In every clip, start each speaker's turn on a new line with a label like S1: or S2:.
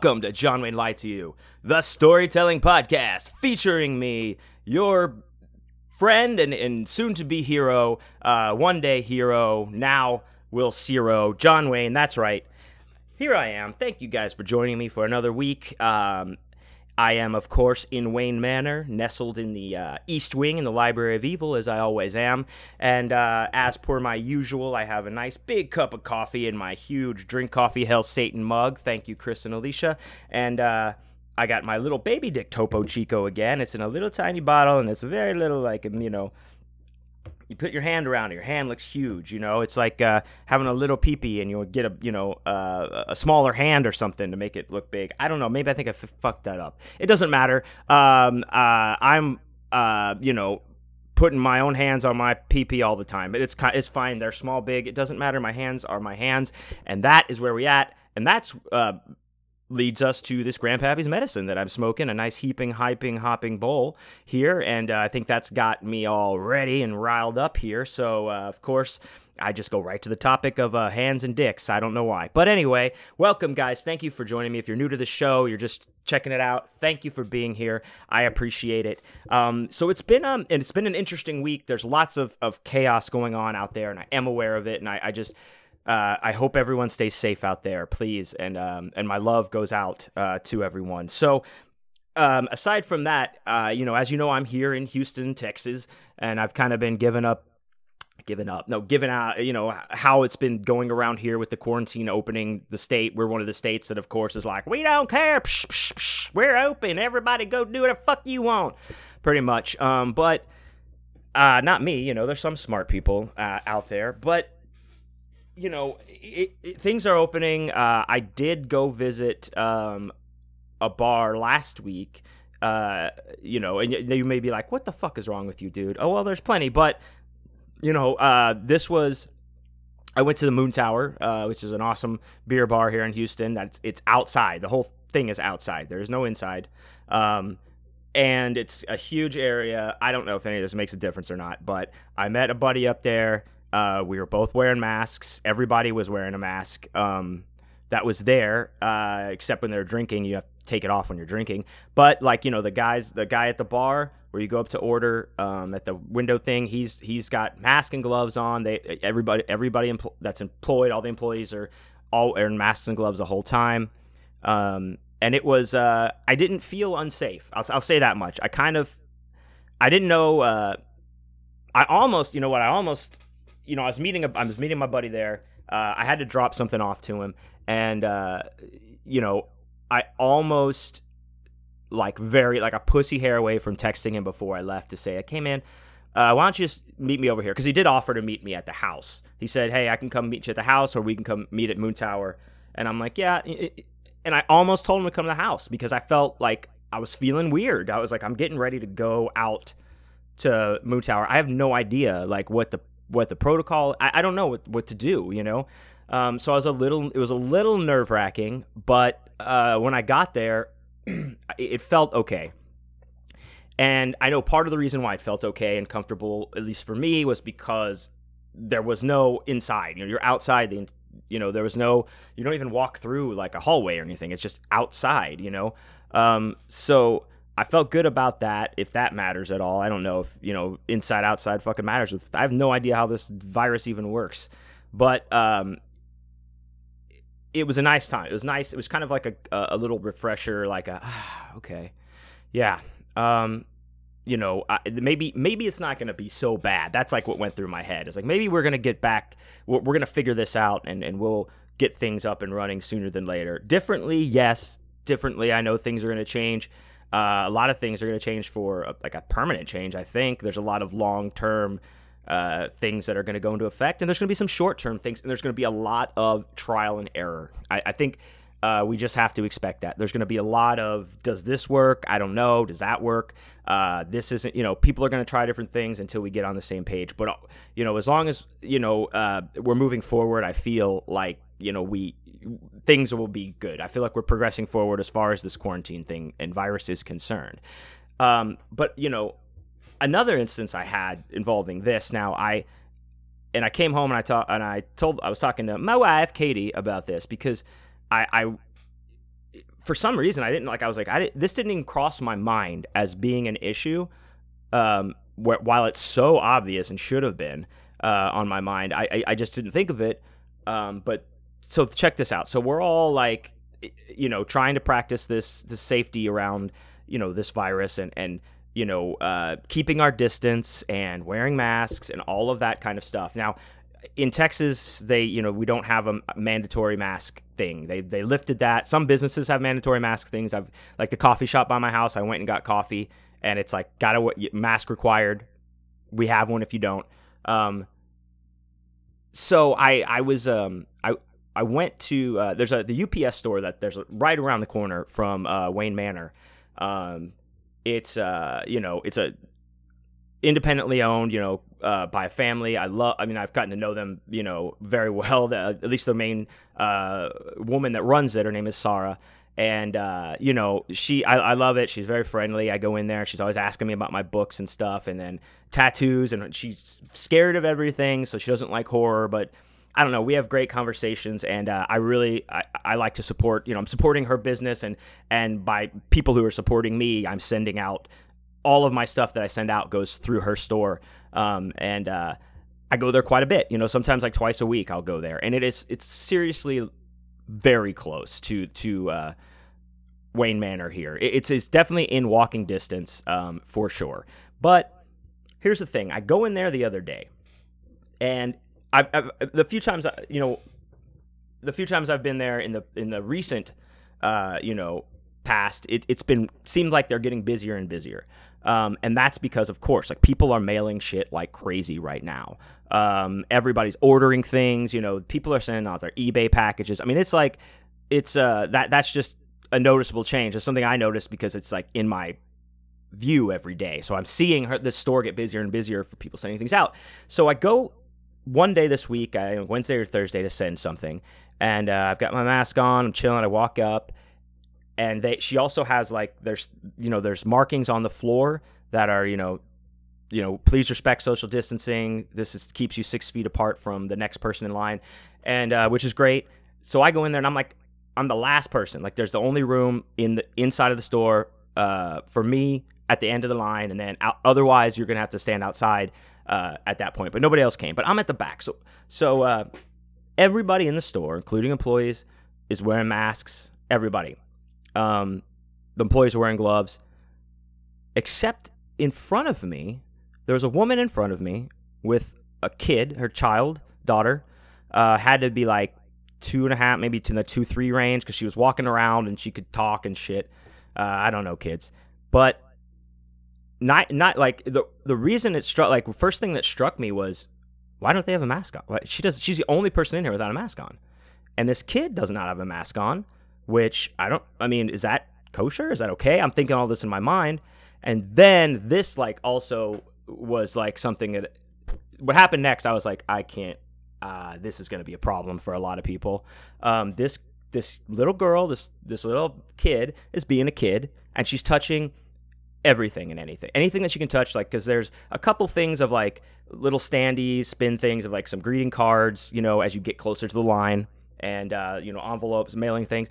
S1: Welcome to John Wayne Lied to You, the storytelling podcast featuring me, your friend and, and soon to be hero, uh, one day hero, now will zero, John Wayne. That's right. Here I am. Thank you guys for joining me for another week. Um, I am, of course, in Wayne Manor, nestled in the uh, East Wing in the Library of Evil, as I always am. And uh, as per my usual, I have a nice big cup of coffee in my huge Drink Coffee Hell Satan mug. Thank you, Chris and Alicia. And uh, I got my little baby dick Topo Chico again. It's in a little tiny bottle, and it's very little, like, you know, you put your hand around it, your hand looks huge. You know, it's like uh, having a little peepee and you'll get a you know uh, a smaller hand or something to make it look big. I don't know. Maybe I think I f- fucked that up. It doesn't matter. Um, uh, I'm uh, you know putting my own hands on my PP all the time. It's it's fine. They're small, big. It doesn't matter. My hands are my hands, and that is where we at. And that's uh, leads us to this Grandpappy's medicine that I'm smoking, a nice heaping, hyping, hopping bowl here. And uh, I think that's got me all ready and riled up here. So, uh, of course, I just go right to the topic of uh, hands and dicks. I don't know why. But anyway, welcome, guys. Thank you for joining me. If you're new to the show, you're just checking it out. Thank you for being here. I appreciate it. Um, so it's been um, and it's been an interesting week. There's lots of, of chaos going on out there, and I am aware of it. And I, I just uh, I hope everyone stays safe out there, please, and um, and my love goes out uh, to everyone. So. Um, aside from that, uh, you know, as you know, I'm here in Houston, Texas, and I've kind of been giving up given up. No, given out, you know, how it's been going around here with the quarantine opening the state. We're one of the states that, of course, is like, we don't care. Psh, psh, psh. We're open. Everybody go do whatever fuck you want. Pretty much. Um, but uh, not me. You know, there's some smart people uh, out there. But you know, it, it, things are opening. Uh, I did go visit um, a bar last week. Uh, you know, and you may be like, "What the fuck is wrong with you, dude?" Oh well, there's plenty, but you know, uh, this was. I went to the Moon Tower, uh, which is an awesome beer bar here in Houston. That's it's outside. The whole thing is outside. There is no inside. Um, and it's a huge area. I don't know if any of this makes a difference or not, but I met a buddy up there. Uh, we were both wearing masks. Everybody was wearing a mask. Um, that was there, uh, except when they're drinking, you have to take it off when you're drinking. But like you know, the guys, the guy at the bar where you go up to order um, at the window thing, he's he's got mask and gloves on. They everybody everybody empl- that's employed, all the employees are all wearing masks and gloves the whole time. Um, and it was uh, I didn't feel unsafe. I'll, I'll say that much. I kind of I didn't know. Uh, I almost, you know what? I almost you know, I was meeting a, I was meeting my buddy there. Uh, I had to drop something off to him, and uh, you know, I almost like very like a pussy hair away from texting him before I left to say, "I came in. Uh, why don't you just meet me over here?" Because he did offer to meet me at the house. He said, "Hey, I can come meet you at the house, or we can come meet at Moon Tower." And I'm like, "Yeah." And I almost told him to come to the house because I felt like I was feeling weird. I was like, I'm getting ready to go out to Moon Tower. I have no idea like what the what the protocol. I, I don't know what, what to do. You know, um, so I was a little. It was a little nerve wracking, but uh, when I got there, it felt okay. And I know part of the reason why it felt okay and comfortable, at least for me, was because there was no inside. You know, you're outside the. You know, there was no. You don't even walk through like a hallway or anything. It's just outside. You know, um, so I felt good about that. If that matters at all, I don't know if you know inside outside fucking matters. With, I have no idea how this virus even works, but um, it was a nice time. It was nice. It was kind of like a a little refresher, like a okay, yeah. Um, you know, I, maybe maybe it's not going to be so bad. That's like what went through my head. It's like maybe we're going to get back. We're, we're going to figure this out, and and we'll get things up and running sooner than later. Differently, yes. Differently, I know things are going to change uh, a lot of things are going to change for a, like a permanent change. I think there's a lot of long term uh, things that are going to go into effect, and there's going to be some short term things, and there's going to be a lot of trial and error. I, I think uh, we just have to expect that. There's going to be a lot of does this work? I don't know. Does that work? Uh, this isn't. You know, people are going to try different things until we get on the same page. But you know, as long as you know uh, we're moving forward, I feel like you know we things will be good. I feel like we're progressing forward as far as this quarantine thing and virus is concerned. Um, but you know, another instance I had involving this. Now I and I came home and I talk and I told I was talking to my wife Katie about this because I, I for some reason I didn't like. I was like, I didn't, this didn't even cross my mind as being an issue. Um, wh- while it's so obvious and should have been uh, on my mind, I, I, I just didn't think of it. Um, but so check this out. So we're all like, you know, trying to practice this this safety around you know this virus and and you know uh, keeping our distance and wearing masks and all of that kind of stuff. Now in Texas, they you know we don't have a mandatory mask thing. They they lifted that. Some businesses have mandatory mask things. I've like the coffee shop by my house. I went and got coffee, and it's like got a mask required. We have one if you don't. Um, so I I was um I I went to uh, there's a the UPS store that there's a, right around the corner from uh, Wayne Manor. Um, it's uh you know it's a independently owned, you know, uh, by a family. I love. I mean, I've gotten to know them, you know, very well. The, at least the main uh, woman that runs it, her name is Sarah, and uh, you know, she. I, I, love it. She's very friendly. I go in there. She's always asking me about my books and stuff, and then tattoos, and she's scared of everything, so she doesn't like horror, but. I don't know. We have great conversations, and uh, I really I, I like to support. You know, I'm supporting her business, and and by people who are supporting me, I'm sending out all of my stuff that I send out goes through her store. Um, and uh, I go there quite a bit. You know, sometimes like twice a week I'll go there, and it is it's seriously very close to to uh, Wayne Manor here. It's it's definitely in walking distance um, for sure. But here's the thing: I go in there the other day, and I've, I've the few times you know, the few times I've been there in the in the recent, uh, you know, past, it, has been seemed like they're getting busier and busier. Um, and that's because, of course, like people are mailing shit like crazy right now. Um, everybody's ordering things. You know, people are sending out their eBay packages. I mean, it's like it's uh that that's just a noticeable change. It's something I noticed because it's like in my view every day. So I'm seeing her, the store get busier and busier for people sending things out. So I go one day this week, I, Wednesday or Thursday, to send something, and uh, I've got my mask on. I'm chilling. I walk up and they she also has like there's you know there's markings on the floor that are you know you know please respect social distancing. This is keeps you six feet apart from the next person in line. And uh, which is great. So i go in there and i'm like i'm the last person. Like there's the only room in the inside of the store uh, for me at the end of the line. And then out, otherwise you're gonna have to stand outside uh, at that point but nobody else came but i'm at the back so so uh, everybody in the store including employees is wearing masks everybody um, the employees are wearing gloves, except in front of me, there was a woman in front of me with a kid, her child, daughter, uh, had to be like two and a half, maybe to the two, three range because she was walking around and she could talk and shit. Uh, I don't know, kids. But not, not like the, the reason it struck, like, first thing that struck me was, why don't they have a mask on? She does, she's the only person in here without a mask on. And this kid does not have a mask on which I don't, I mean, is that kosher? Is that okay? I'm thinking all this in my mind. And then this, like, also was like something that, what happened next, I was like, I can't, uh, this is going to be a problem for a lot of people. Um, this, this little girl, this, this little kid is being a kid and she's touching everything and anything anything that you can touch like because there's a couple things of like little standees spin things of like some greeting cards you know as you get closer to the line and uh, you know envelopes mailing things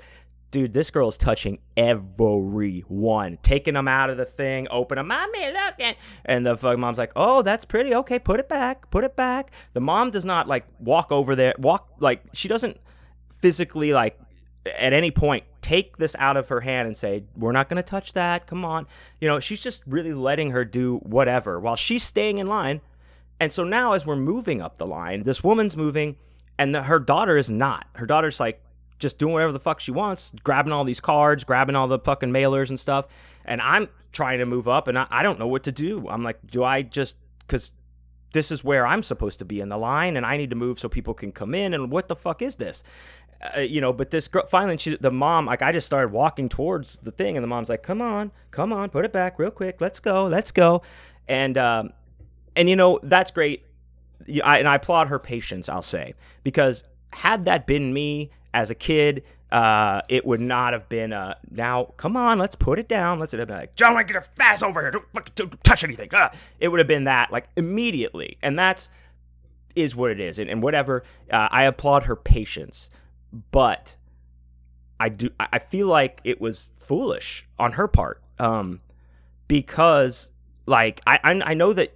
S1: dude, this girl is touching every one taking them out of the thing, open them, mommy, look, and, and the fucking mom's like, oh, that's pretty, okay, put it back, put it back. The mom does not like walk over there, walk like she doesn't physically like at any point take this out of her hand and say, we're not going to touch that, come on. You know, she's just really letting her do whatever while she's staying in line. And so now, as we're moving up the line, this woman's moving, and the, her daughter is not. Her daughter's like just doing whatever the fuck she wants, grabbing all these cards, grabbing all the fucking mailers and stuff. And I'm trying to move up and I, I don't know what to do. I'm like, do I just, because this is where I'm supposed to be in the line and I need to move so people can come in. And what the fuck is this? Uh, you know, but this girl, finally, she, the mom, like, I just started walking towards the thing and the mom's like, come on, come on, put it back real quick. Let's go, let's go. And, um, and you know, that's great. I, and I applaud her patience, I'll say, because had that been me as a kid, uh, it would not have been uh, now come on let's put it down let's have been like john get your fast over here don't, don't touch anything uh, it would have been that like immediately and that's is what it is and, and whatever uh, i applaud her patience but I do I feel like it was foolish on her part. Um, because like I I know that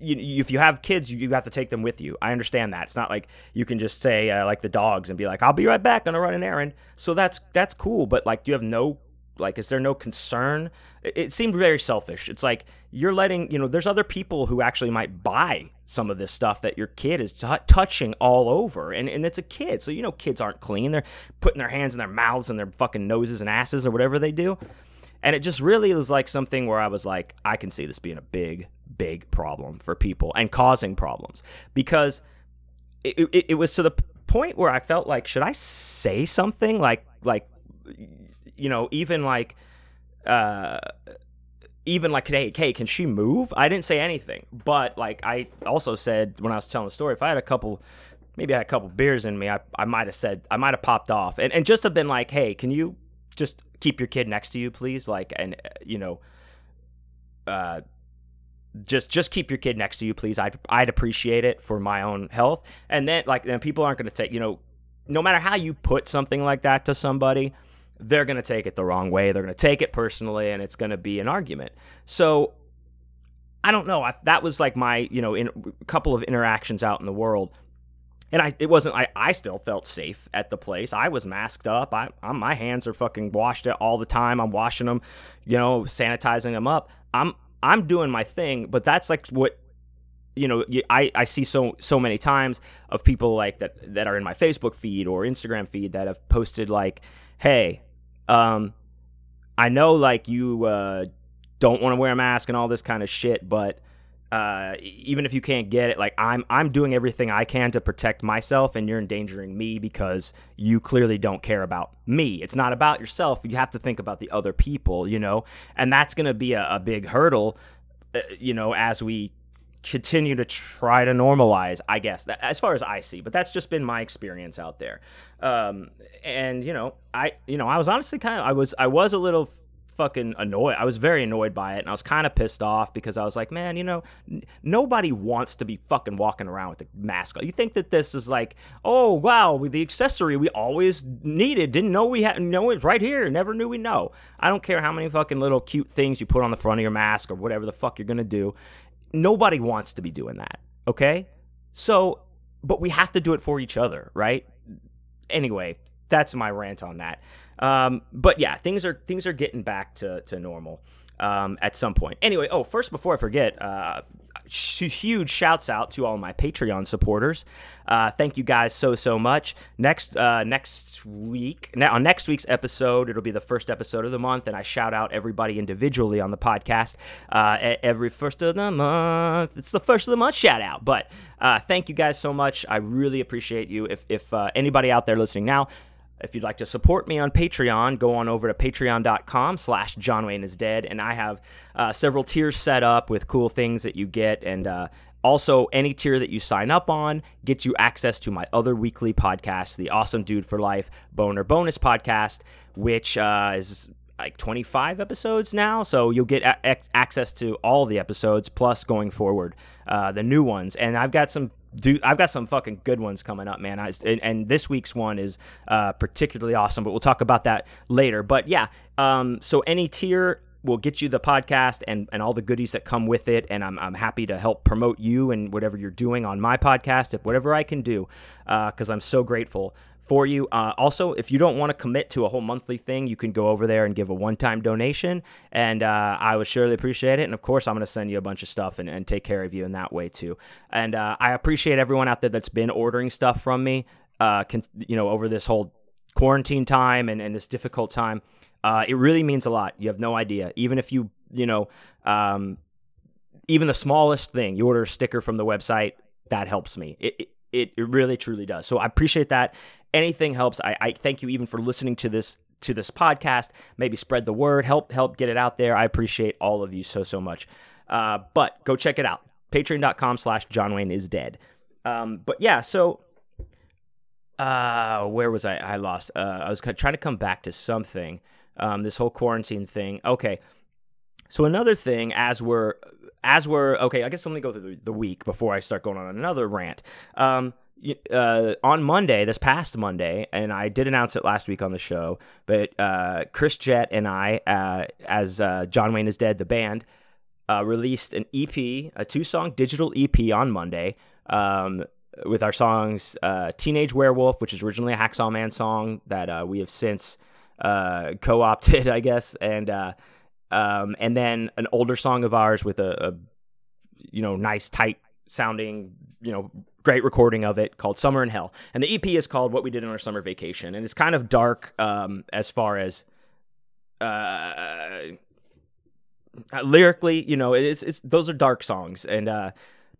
S1: you, if you have kids, you, you have to take them with you. I understand that. It's not like you can just say uh, like the dogs and be like, "I'll be right back. I'm gonna run an errand." So that's that's cool. But like, you have no like? Is there no concern? It, it seemed very selfish. It's like you're letting you know. There's other people who actually might buy some of this stuff that your kid is t- touching all over, and and it's a kid. So you know, kids aren't clean. They're putting their hands in their mouths and their fucking noses and asses or whatever they do. And it just really was like something where I was like, I can see this being a big, big problem for people and causing problems because it, it, it was to the point where I felt like, should I say something like, like, you know, even like, uh, even like, hey, hey, can she move? I didn't say anything, but like I also said when I was telling the story, if I had a couple, maybe I had a couple beers in me, I, I might have said, I might have popped off and, and just have been like, hey, can you just keep your kid next to you, please? Like, and you know, uh, just just keep your kid next to you, please. I'd I'd appreciate it for my own health. And then like, then people aren't going to take, you know, no matter how you put something like that to somebody, they're going to take it the wrong way. They're going to take it personally, and it's going to be an argument. So. I don't know. I, that was like my, you know, in a couple of interactions out in the world and I it wasn't I, I still felt safe at the place. I was masked up. I I'm, my hands are fucking washed all the time. I'm washing them, you know, sanitizing them up. I'm I'm doing my thing, but that's like what you know I, I see so so many times of people like that that are in my Facebook feed or Instagram feed that have posted like, "Hey, um I know like you uh don't want to wear a mask and all this kind of shit, but uh, even if you can't get it, like I'm, I'm doing everything I can to protect myself, and you're endangering me because you clearly don't care about me. It's not about yourself. You have to think about the other people, you know, and that's to be a, a, big hurdle, uh, you know, as we continue to try to normalize. I guess that, as far as I see, but that's just been my experience out there. Um, and you know, I, you know, I was honestly kind of, I was, I was a little fucking annoyed. I was very annoyed by it, and I was kind of pissed off because I was like, man, you know, n- nobody wants to be fucking walking around with a mask. On. You think that this is like, oh wow, the accessory we always needed, didn't know we had, know it right here, never knew we know. I don't care how many fucking little cute things you put on the front of your mask or whatever the fuck you're gonna do. Nobody wants to be doing that. Okay, so, but we have to do it for each other, right? Anyway, that's my rant on that. Um, but yeah, things are things are getting back to to normal um, at some point. Anyway, oh, first before I forget, uh, huge shouts out to all my Patreon supporters. Uh, thank you guys so so much. Next uh, next week, now on next week's episode, it'll be the first episode of the month, and I shout out everybody individually on the podcast uh, every first of the month. It's the first of the month shout out. But uh, thank you guys so much. I really appreciate you. If if uh, anybody out there listening now if you'd like to support me on Patreon, go on over to patreon.com slash John Wayne is dead. And I have uh, several tiers set up with cool things that you get. And uh, also, any tier that you sign up on gets you access to my other weekly podcast, the Awesome Dude for Life Boner Bonus Podcast, which uh, is like 25 episodes now. So you'll get a- access to all the episodes, plus going forward, uh, the new ones. And I've got some I've got some fucking good ones coming up, man. I, and, and, this week's one is uh, particularly awesome, but we'll talk about that later. But yeah, um, so any tier will get you the podcast and, and all the goodies that come with it. And I'm, I'm happy to help promote you and whatever you're doing on my podcast, if whatever I can do, because uh, I'm so grateful for you. Uh, also, if you don't want to commit to a whole monthly thing, you can go over there and give a one time donation. And uh, I would surely appreciate it. And of course, I'm going to send you a bunch of stuff and, and take care of you in that way too. And uh, I appreciate everyone out there that's been ordering stuff from me, uh, can, you know, over this whole quarantine time and, and this difficult time. Uh, it really means a lot. You have no idea. Even if you, you know, um, even the smallest thing, you order a sticker from the website, that helps me. It, it, it, it really truly does. So I appreciate that anything helps. I, I thank you even for listening to this to this podcast. Maybe spread the word, help help get it out there. I appreciate all of you so so much. Uh, but go check it out. Patreon.com slash John Wayne is dead. Um, but yeah, so uh, where was I? I lost. Uh, I was trying to come back to something. Um, this whole quarantine thing. Okay. So another thing, as we're as we're okay, I guess let me go through the, week before I start going on another rant. Um, uh, on Monday, this past Monday, and I did announce it last week on the show, but uh, Chris Jett and I, uh, as uh, John Wayne is Dead, the band, uh, released an EP, a two song digital EP on Monday um, with our songs uh, Teenage Werewolf, which is originally a Hacksaw Man song that we have since co opted, I guess, and um, and then an older song of ours with a, a you know nice tight sounding you know great recording of it called Summer in Hell. And the EP is called What We Did on Our Summer Vacation. And it's kind of dark um, as far as uh, lyrically, you know, it's, it's those are dark songs. And uh,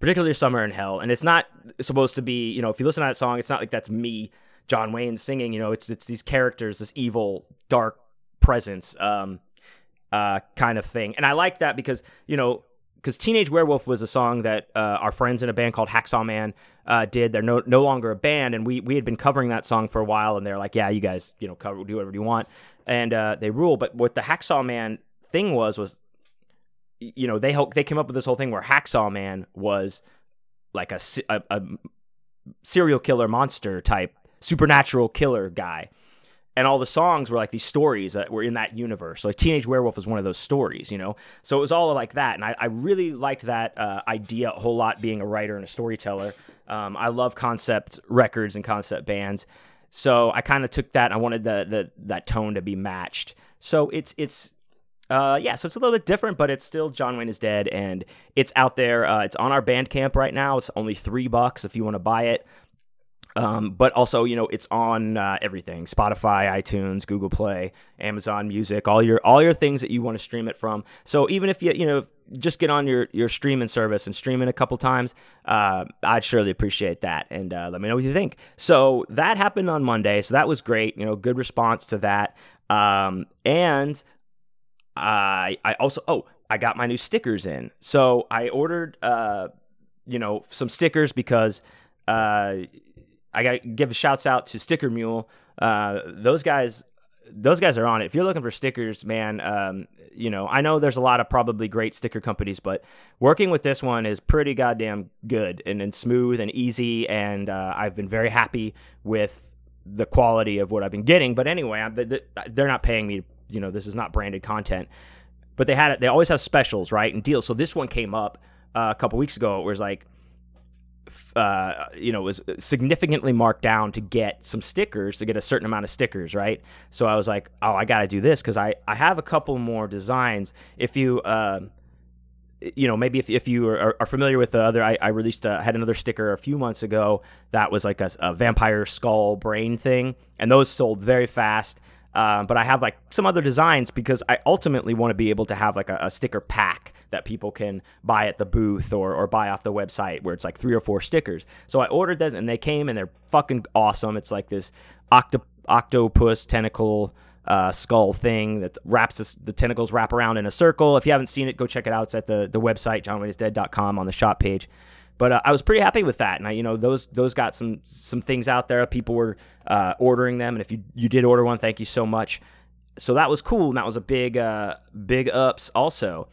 S1: particularly Summer in Hell. And it's not supposed to be, you know, if you listen to that song, it's not like that's me, John Wayne, singing. You know, it's it's these characters, this evil, dark presence. Um, uh, kind of thing. And I like that because, you know, because Teenage Werewolf was a song that uh, our friends in a band called Hacksaw Man uh, did. They're no no longer a band, and we we had been covering that song for a while, and they're like, yeah, you guys, you know, cover do whatever you want, and uh, they rule. But what the Hacksaw Man thing was was, you know, they they came up with this whole thing where Hacksaw Man was like a, a, a serial killer monster type supernatural killer guy and all the songs were like these stories that were in that universe. So like Teenage Werewolf was one of those stories, you know. So it was all like that, and I, I really liked that uh, idea a whole lot. Being a writer and a storyteller, um, I love concept records and concept bands. So I kind of took that. I wanted the, the that tone to be matched. So it's it's uh, yeah, so it's a little bit different, but it's still John Wayne is Dead, and it's out there. Uh, it's on our Bandcamp right now. It's only three bucks if you want to buy it. Um, but also, you know, it's on uh, everything: Spotify, iTunes, Google Play, Amazon Music, all your all your things that you want to stream it from. So even if you you know just get on your your streaming service and stream it a couple times, uh, I'd surely appreciate that. And uh, let me know what you think. So that happened on Monday, so that was great. You know, good response to that. Um, and I I also oh I got my new stickers in. So I ordered uh you know some stickers because uh I got to give shouts out to Sticker Mule. Uh, those guys, those guys are on it. If you're looking for stickers, man, um, you know, I know there's a lot of probably great sticker companies, but working with this one is pretty goddamn good and, and smooth and easy. And uh, I've been very happy with the quality of what I've been getting. But anyway, I'm, they're not paying me. You know, this is not branded content. But they had it. They always have specials, right, and deals. So this one came up uh, a couple weeks ago. It was like uh, you know, was significantly marked down to get some stickers to get a certain amount of stickers, right? So I was like, oh, I got to do this because I, I have a couple more designs. If you, uh, you know, maybe if, if you are, are familiar with the other, I, I released, a, had another sticker a few months ago that was like a, a vampire skull brain thing, and those sold very fast. Um, but I have like some other designs because I ultimately want to be able to have like a, a, sticker pack that people can buy at the booth or, or buy off the website where it's like three or four stickers. So I ordered those and they came and they're fucking awesome. It's like this octo- octopus tentacle uh, skull thing that wraps this, the tentacles wrap around in a circle. If you haven't seen it, go check it out. It's at the, the website, johnwayneisdead.com on the shop page. But uh, I was pretty happy with that, and I, you know, those those got some some things out there. People were uh, ordering them, and if you you did order one, thank you so much. So that was cool, and that was a big uh, big ups also.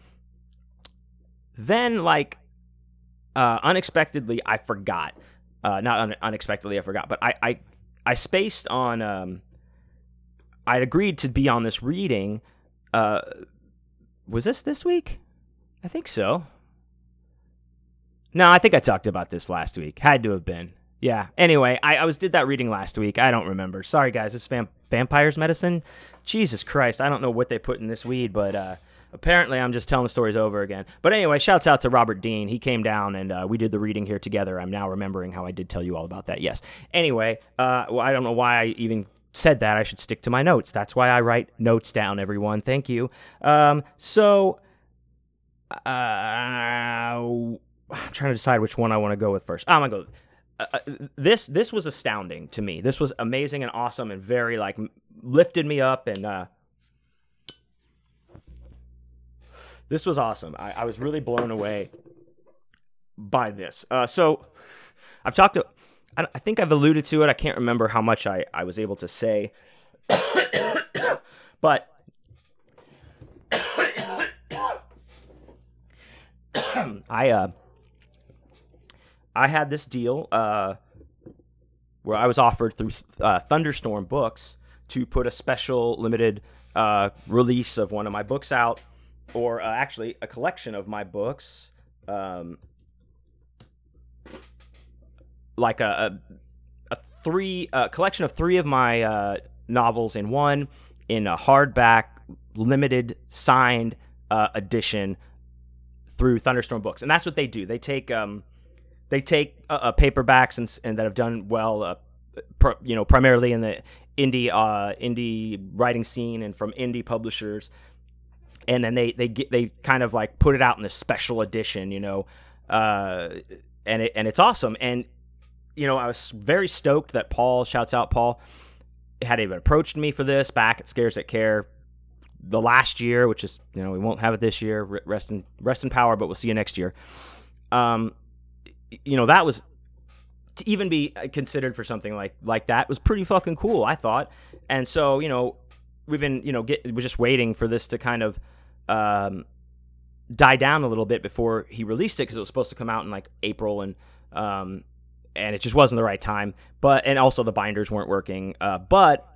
S1: Then like uh, unexpectedly, I forgot. Uh, not un- unexpectedly, I forgot, but I I, I spaced on. Um, I'd agreed to be on this reading. Uh, was this this week? I think so. No, I think I talked about this last week. Had to have been. Yeah. Anyway, I, I was did that reading last week. I don't remember. Sorry, guys. This vamp- vampires medicine. Jesus Christ. I don't know what they put in this weed, but uh, apparently I'm just telling the stories over again. But anyway, shouts out to Robert Dean. He came down and uh, we did the reading here together. I'm now remembering how I did tell you all about that. Yes. Anyway, uh, well, I don't know why I even said that. I should stick to my notes. That's why I write notes down, everyone. Thank you. Um, so. Uh, I'm trying to decide which one I want to go with first. I'm gonna go. Uh, uh, this this was astounding to me. This was amazing and awesome and very like lifted me up and uh, this was awesome. I, I, was really blown away by this. Uh, so I've talked to. I, I think I've alluded to it. I can't remember how much I, I was able to say, but I uh I had this deal uh, where I was offered through uh, Thunderstorm Books to put a special limited uh, release of one of my books out, or uh, actually a collection of my books, um, like a, a, a three a collection of three of my uh, novels in one in a hardback limited signed uh, edition through Thunderstorm Books, and that's what they do. They take um, they take uh, uh, paperbacks and, and that have done well, uh, pr- you know, primarily in the indie uh, indie writing scene and from indie publishers, and then they they get they kind of like put it out in this special edition, you know, uh, and it and it's awesome. And you know, I was very stoked that Paul shouts out Paul had even approached me for this back at Scares That Care the last year, which is you know we won't have it this year. Rest in rest in power, but we'll see you next year. Um, you know that was to even be considered for something like like that was pretty fucking cool. I thought, and so you know we've been you know get we're just waiting for this to kind of um, die down a little bit before he released it because it was supposed to come out in like April and um, and it just wasn't the right time. But and also the binders weren't working. Uh, but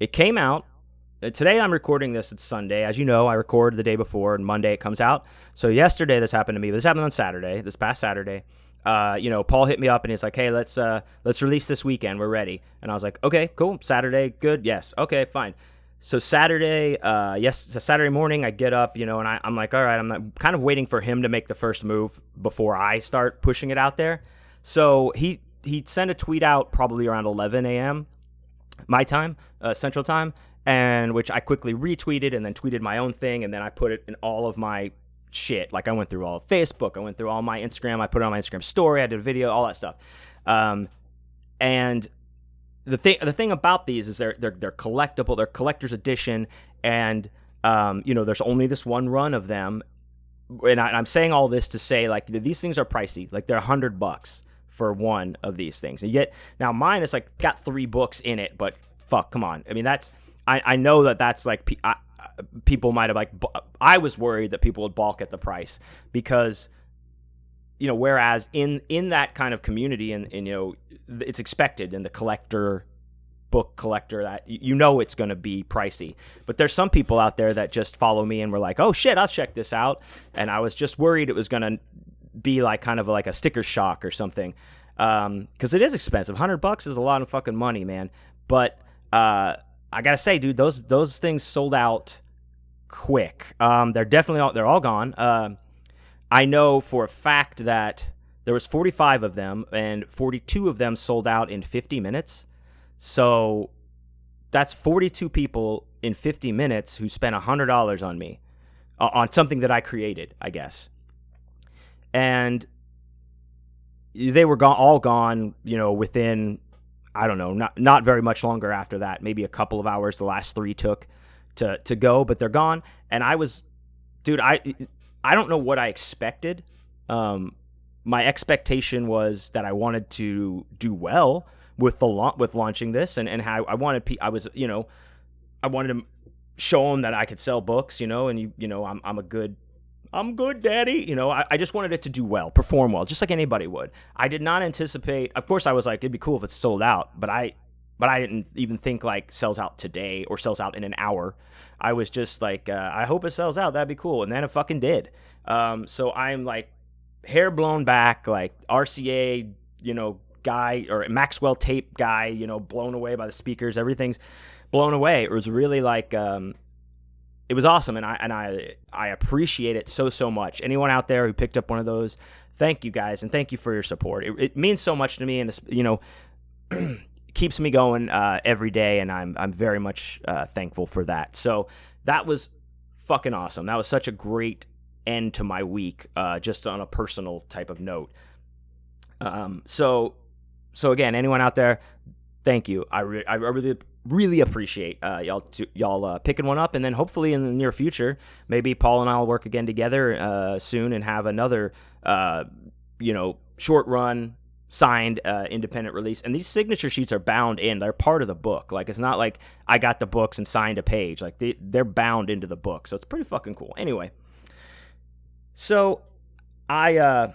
S1: it came out. Uh, today I'm recording this. It's Sunday. As you know, I record the day before, and Monday it comes out. So yesterday this happened to me. But This happened on Saturday. This past Saturday. Uh, you know, Paul hit me up and he's like, "Hey, let's uh, let's release this weekend. We're ready." And I was like, "Okay, cool. Saturday, good. Yes. Okay, fine." So Saturday, uh, yes, Saturday morning, I get up, you know, and I, am like, all right, I'm kind of waiting for him to make the first move before I start pushing it out there. So he he sent a tweet out probably around 11 a.m my time, uh, Central Time, and which I quickly retweeted and then tweeted my own thing, and then I put it in all of my shit. Like I went through all of Facebook, I went through all my Instagram, I put it on my Instagram story, I did a video, all that stuff. Um, and the thing, the thing about these is they're they're they're collectible, they're collector's edition, and um, you know, there's only this one run of them. And I, I'm saying all this to say, like, these things are pricey. Like, they're a hundred bucks for one of these things. And yet now mine is like got three books in it, but fuck, come on. I mean, that's I, I know that that's like I, people might have like I was worried that people would balk at the price because you know whereas in in that kind of community and, and you know it's expected in the collector book collector that you know it's going to be pricey but there's some people out there that just follow me and were like oh shit i'll check this out and i was just worried it was going to be like kind of like a sticker shock or something because um, it is expensive. Hundred bucks is a lot of fucking money, man. But uh, I gotta say, dude, those those things sold out quick. Um, they're definitely all, they're all gone. Uh, I know for a fact that there was 45 of them, and 42 of them sold out in 50 minutes. So that's 42 people in 50 minutes who spent $100 on me uh, on something that I created, I guess and they were gone, all gone. You know, within I don't know, not not very much longer after that. Maybe a couple of hours. The last three took to to go, but they're gone. And I was, dude, I I don't know what I expected. Um, my expectation was that I wanted to do well with the la- with launching this, and and how I wanted. Pe- I was, you know, I wanted to show them that I could sell books, you know, and you you know I'm I'm a good I'm good, daddy. You know, I, I, just wanted it to do well, perform well, just like anybody would. I did not anticipate. Of course, I was like, it'd be cool if it's sold out, but I, but I didn't even think like sells out today or sells out in an hour. I was just like, uh, I hope it sells out. That'd be cool, and then it fucking did. Um, so I'm like, hair blown back, like RCA, you know, guy or Maxell tape guy, you know, blown away by the speakers. Everything's blown away. It was really like. Um, it was awesome, and I and I I appreciate it so so much. Anyone out there who picked up one of those, thank you guys, and thank you for your support. It, it means so much to me, and you know, keeps me going uh, every day, and I'm I'm very much uh, thankful for that. So that was fucking awesome. That was such a great end to my week, uh, just on a personal type of note. Um, so so again, anyone out there, thank you. I re- I really really appreciate uh, y'all y'all uh, picking one up, and then hopefully in the near future, maybe Paul and I will work again together uh, soon and have another, uh, you know, short run signed uh, independent release. And these signature sheets are bound in; they're part of the book. Like it's not like I got the books and signed a page. Like they they're bound into the book, so it's pretty fucking cool. Anyway, so I uh,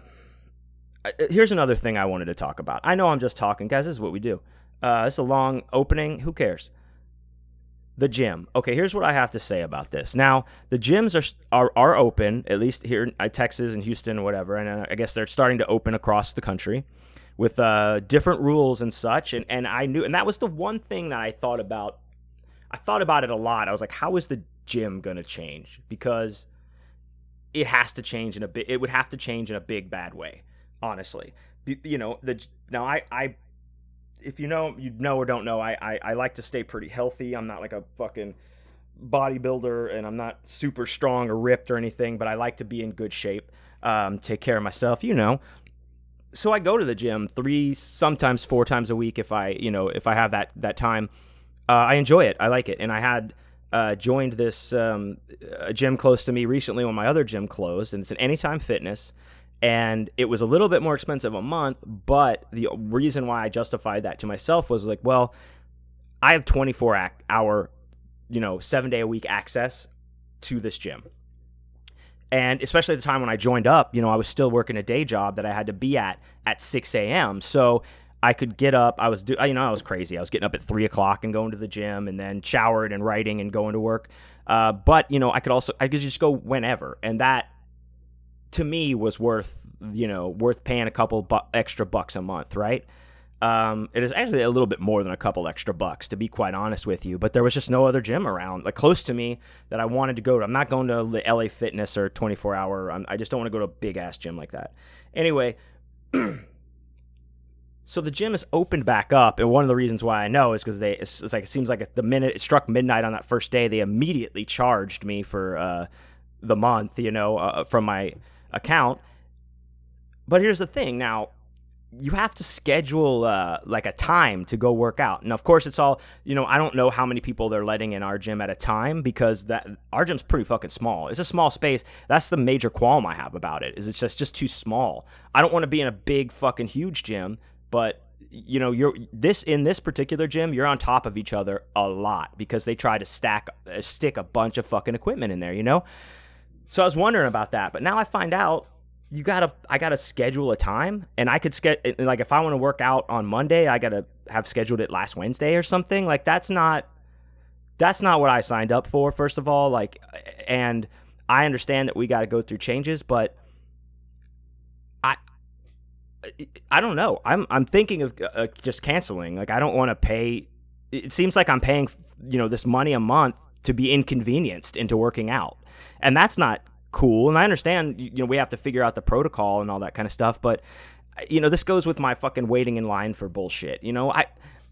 S1: uh, here's another thing I wanted to talk about. I know I'm just talking, guys. This is what we do. Uh, it's a long opening. Who cares? The gym. Okay, here's what I have to say about this. Now, the gyms are are, are open, at least here in uh, Texas and Houston whatever, and uh, I guess they're starting to open across the country with uh, different rules and such. And and I knew, and that was the one thing that I thought about. I thought about it a lot. I was like, how is the gym gonna change? Because it has to change in a bit. It would have to change in a big bad way honestly. You know, the now I I if you know you know or don't know, I, I I like to stay pretty healthy. I'm not like a fucking bodybuilder and I'm not super strong or ripped or anything, but I like to be in good shape, um, take care of myself, you know. So I go to the gym three, sometimes four times a week if I, you know, if I have that that time. Uh, I enjoy it. I like it, and I had uh, joined this um, gym close to me recently when my other gym closed, and it's an Anytime Fitness and it was a little bit more expensive a month but the reason why i justified that to myself was like well i have 24 hour you know seven day a week access to this gym and especially at the time when i joined up you know i was still working a day job that i had to be at at 6 a.m so i could get up i was do you know i was crazy. I was getting up at 3 o'clock and going to the gym and then showered and writing and going to work. Uh, but you know i could also i could just go whenever. And that to me was worth you know worth paying a couple bu- extra bucks a month, right? Um, it is actually a little bit more than a couple extra bucks, to be quite honest with you. But there was just no other gym around, like close to me, that I wanted to go to. I'm not going to the LA Fitness or 24 Hour. I'm, i just don't want to go to a big ass gym like that. Anyway, so the gym is opened back up, and one of the reasons why I know is because they it's, it's, like it seems like the minute it struck midnight on that first day, they immediately charged me for uh, the month, you know, uh, from my account. But here's the thing now, you have to schedule uh, like a time to go work out. And of course, it's all, you know, I don't know how many people they're letting in our gym at a time because that our gym's pretty fucking small. It's a small space. That's the major qualm I have about it. Is it's just just too small. I don't want to be in a big fucking huge gym, but you know, you're this in this particular gym, you're on top of each other a lot because they try to stack uh, stick a bunch of fucking equipment in there, you know? So I was wondering about that, but now I find out you gotta I gotta schedule a time, and I could schedule like if I want to work out on Monday, I gotta have scheduled it last Wednesday or something. Like that's not that's not what I signed up for. First of all, like, and I understand that we got to go through changes, but I I don't know. I'm I'm thinking of uh, just canceling. Like I don't want to pay. It seems like I'm paying you know this money a month to be inconvenienced into working out and that's not cool. And I understand, you know, we have to figure out the protocol and all that kind of stuff, but you know, this goes with my fucking waiting in line for bullshit. You know, I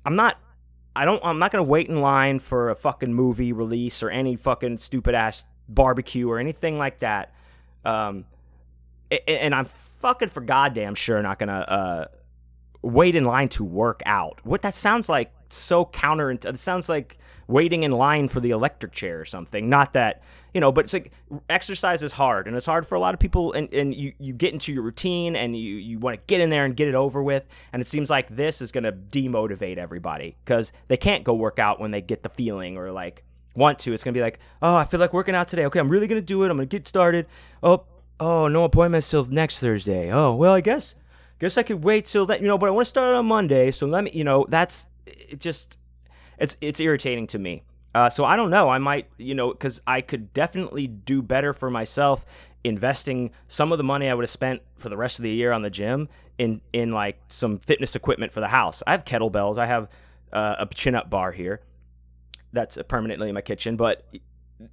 S1: I'm not I don't I'm not to wait in line for a fucking movie release or any fucking stupid ass barbecue or anything like that. Um and I'm fucking for goddamn sure not to uh wait in line to work out. What that sounds like so counter it sounds like waiting in line for the electric chair or something. Not that, you know, but it's like exercise is hard and it's hard for a lot of people and, and you, you get into your routine and you, you want to get in there and get it over with. And it seems like this is going to demotivate everybody because they can't go work out when they get the feeling or like want to. It's going to be like, oh, I feel like working out today. Okay, I'm really going to do it. I'm going to get started. Oh, oh, no appointments till next Thursday. Oh, well, I guess guess I could wait till that, you know, but I want to start on Monday. So let me, you know, that's it just it's it's irritating to me. Uh, so I don't know. I might, you know, because I could definitely do better for myself investing some of the money I would have spent for the rest of the year on the gym in in like some fitness equipment for the house. I have kettlebells. I have uh, a chin up bar here that's permanently in my kitchen. But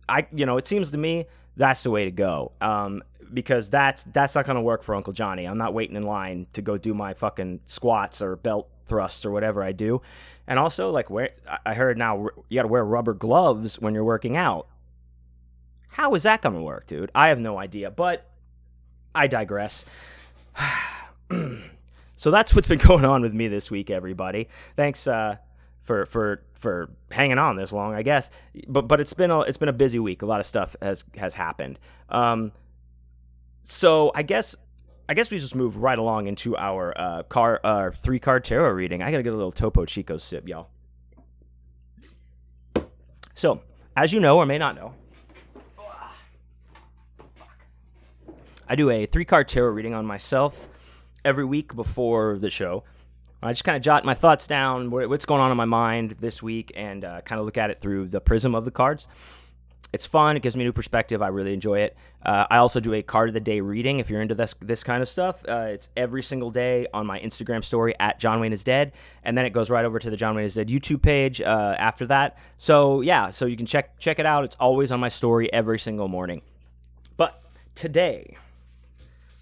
S1: I, you know, it seems to me that's the way to go. Um, because that's that's not gonna work for Uncle Johnny. I'm not waiting in line to go do my fucking squats or belt thrusts or whatever I do. And also, like, where I heard now you got to wear rubber gloves when you're working out. How is that going to work, dude? I have no idea, but I digress. so that's what's been going on with me this week, everybody. Thanks uh, for for for hanging on this long, I guess. But but it's been a it's been a busy week. A lot of stuff has has happened. Um, so I guess I guess we just move right along into our uh, car uh, three card tarot reading. I gotta get a little Topo Chico sip, y'all. So, as you know or may not know, I do a three card tarot reading on myself every week before the show. I just kind of jot my thoughts down, what's going on in my mind this week, and uh, kind of look at it through the prism of the cards. It's fun. It gives me a new perspective. I really enjoy it. Uh, I also do a card of the day reading. If you're into this this kind of stuff, uh, it's every single day on my Instagram story at John Wayne is dead, and then it goes right over to the John Wayne is dead YouTube page uh, after that. So yeah, so you can check check it out. It's always on my story every single morning. But today,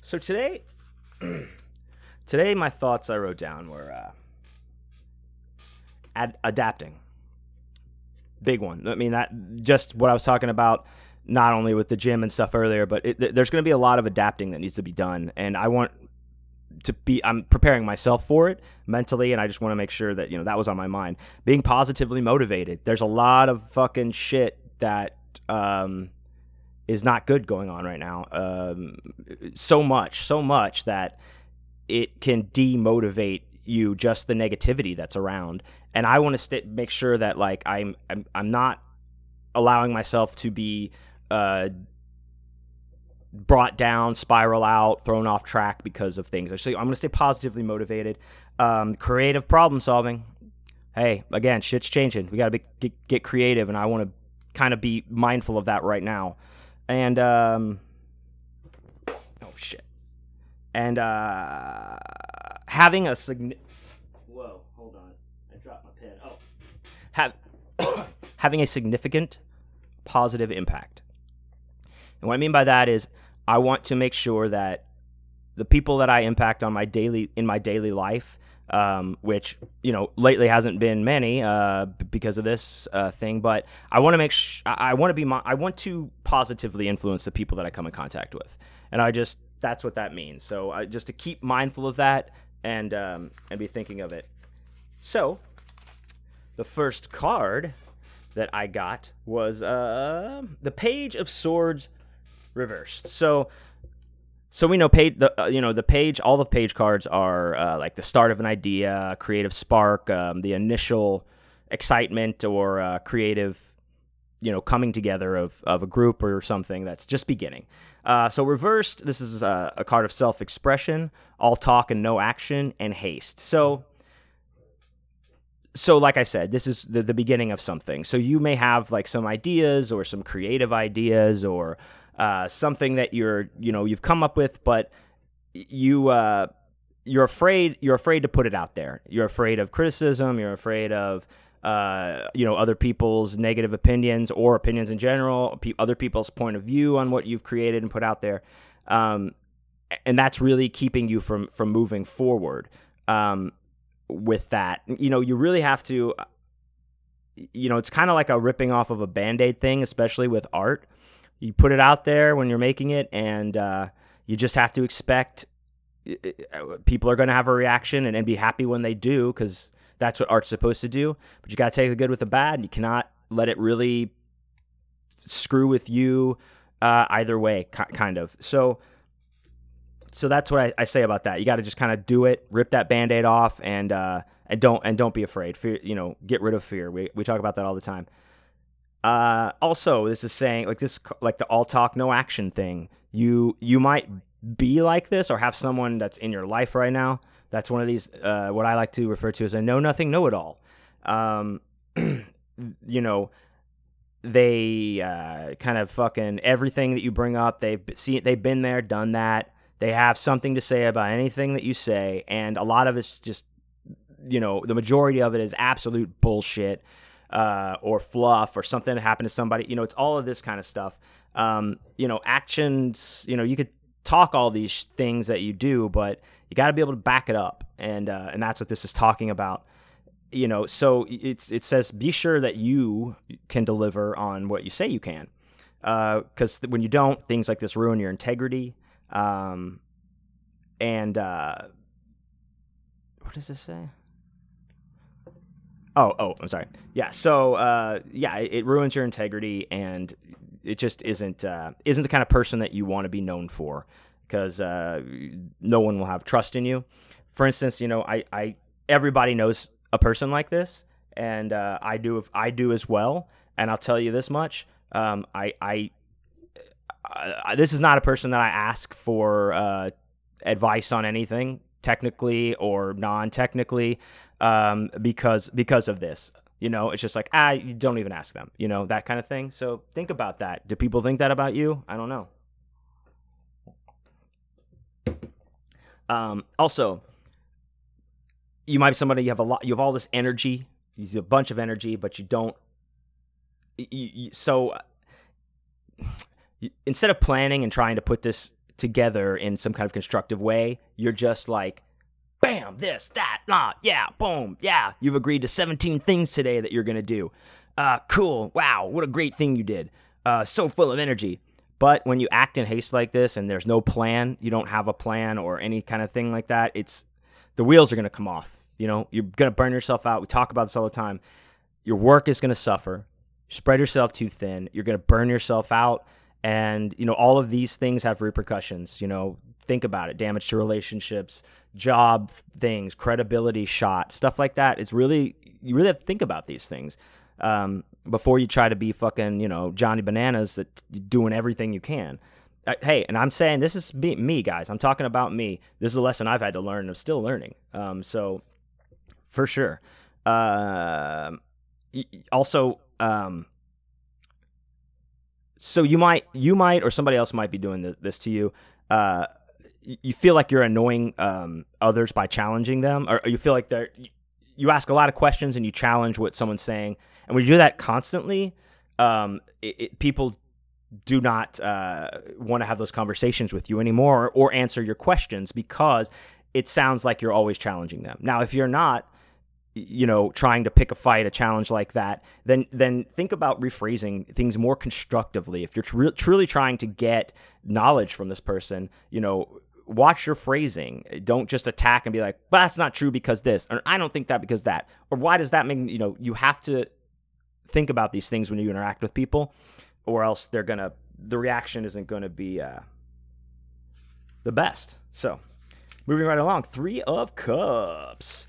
S1: so today, today my thoughts I wrote down were uh, ad- adapting big one. I mean, that just what I was talking about, not only with the gym and stuff earlier, but it, there's going to be a lot of adapting that needs to be done, and I want to be. I'm preparing myself for it mentally, and I just want to make sure that you know that was on my mind. Being positively motivated. There's a lot of fucking shit that. Um, is not good going on right now. Um, so much, so much that it can demotivate you just the negativity that's around and i want to st- make sure that like I'm, I'm i'm not allowing myself to be uh brought down spiral out thrown off track because of things. So i'm going to stay positively motivated. Um creative problem solving. Hey again shit's changing. We got to get, get creative and i want to kind of be mindful of that right now. And um oh shit. And uh having a significant. Whoa, hold on. I dropped my pen. Oh. Have having a significant positive impact. And what I mean by that is I want to make sure that the people that I impact on my daily in my daily life, um, which you know lately hasn't been many uh, because of this uh, thing, but I want to make sh- I want to be I want to positively influence the people that I come in contact with, and I just that's what that means. So uh, just to keep mindful of that, and um, and be thinking of it. So, the first card that I got was uh, the Page of Swords reversed. So, so we know page the uh, you know the page all the page cards are uh, like the start of an idea, creative spark, um, the initial excitement or uh, creative you know coming together of, of a group or something that's just beginning uh, so reversed this is a, a card of self-expression all talk and no action and haste so so like i said this is the, the beginning of something. So you may have like some ideas or some creative ideas or uh, something that you're you know you've come up with but you uh, you're afraid you're afraid to put it out there. You're afraid of criticism. You're afraid of uh, you know other people's negative opinions or opinions in general, pe- other people's point of view on what you've created and put out there, um, and that's really keeping you from from moving forward. Um, with that, you know, you really have to. You know, it's kind of like a ripping off of a band aid thing, especially with art. You put it out there when you're making it, and uh, you just have to expect people are going to have a reaction and, and be happy when they do because that's what art's supposed to do. But you got to take the good with the bad. And you cannot let it really screw with you uh, either way, kind of. So, so that's what I, I say about that. You got to just kind of do it, rip that band-aid off, and uh, and don't and don't be afraid. Fear, you know, get rid of fear. We we talk about that all the time. Uh, also, this is saying like this, like the all talk, no action thing. You you might be like this or have someone that's in your life right now that's one of these, uh, what I like to refer to as a know nothing, know it all. Um, you know, they uh, kind of fucking everything that you bring up. They've seen, they've been there, done that. They have something to say about anything that you say, and a lot of it's just, you know, the majority of it is absolute bullshit uh, or fluff or something that happened to somebody. You know, it's all of this kind of stuff. Um, you know, actions. You know, you could talk all these things that you do, but you got to be able to back it up, and uh, and that's what this is talking about. You know, so it's it says be sure that you can deliver on what you say you can, because uh, when you don't, things like this ruin your integrity. Um, and uh, what does this say? Oh, oh, I'm sorry. Yeah, so uh, yeah, it, it, ruins your integrity, and it just isn't uh, isn't the kind of person that you want to be known for because uh, no one will have trust in you. For instance, you know, I, I everybody knows a person like this, and uh, I do I do as well. And I'll tell you this much: um, I, I, I, this is not a person that I ask for uh, advice on anything technically or non-technically um, because because of this. You know, it's just like ah, you don't even ask them. You know that kind of thing. So think about that. Do people think that about you? I don't know. Um, also, you might be somebody you have a lot, you have all this energy, you have a bunch of energy, but you don't. You, you, so instead of planning and trying to put this together in some kind of constructive way, you're just like, bam, this, that, nah, yeah, boom, yeah. You've agreed to 17 things today that you're gonna do. Uh, cool. Wow, what a great thing you did. Uh, so full of energy. But when you act in haste like this and there's no plan, you don't have a plan or any kind of thing like that, it's the wheels are going to come off. You know, you're going to burn yourself out. We talk about this all the time. Your work is going to suffer. Spread yourself too thin. You're going to burn yourself out. And, you know, all of these things have repercussions. You know, think about it damage to relationships, job things, credibility shot, stuff like that. It's really, you really have to think about these things um, before you try to be fucking, you know, Johnny Bananas that doing everything you can. Uh, hey, and I'm saying this is me, me, guys. I'm talking about me. This is a lesson I've had to learn. I'm still learning. Um, so for sure. Uh, also, um, so you might, you might, or somebody else might be doing this to you. Uh, you feel like you're annoying um, others by challenging them, or you feel like they're. You ask a lot of questions and you challenge what someone's saying, and when you do that constantly, um, it, it, people do not uh, want to have those conversations with you anymore or answer your questions because it sounds like you're always challenging them. Now, if you're not, you know, trying to pick a fight, a challenge like that, then then think about rephrasing things more constructively. If you're tr- truly trying to get knowledge from this person, you know, watch your phrasing. Don't just attack and be like, "Well, that's not true because this," or "I don't think that because that," or "Why does that mean?" You know, you have to think about these things when you interact with people, or else they're gonna the reaction isn't gonna be uh, the best. So, moving right along, three of cups.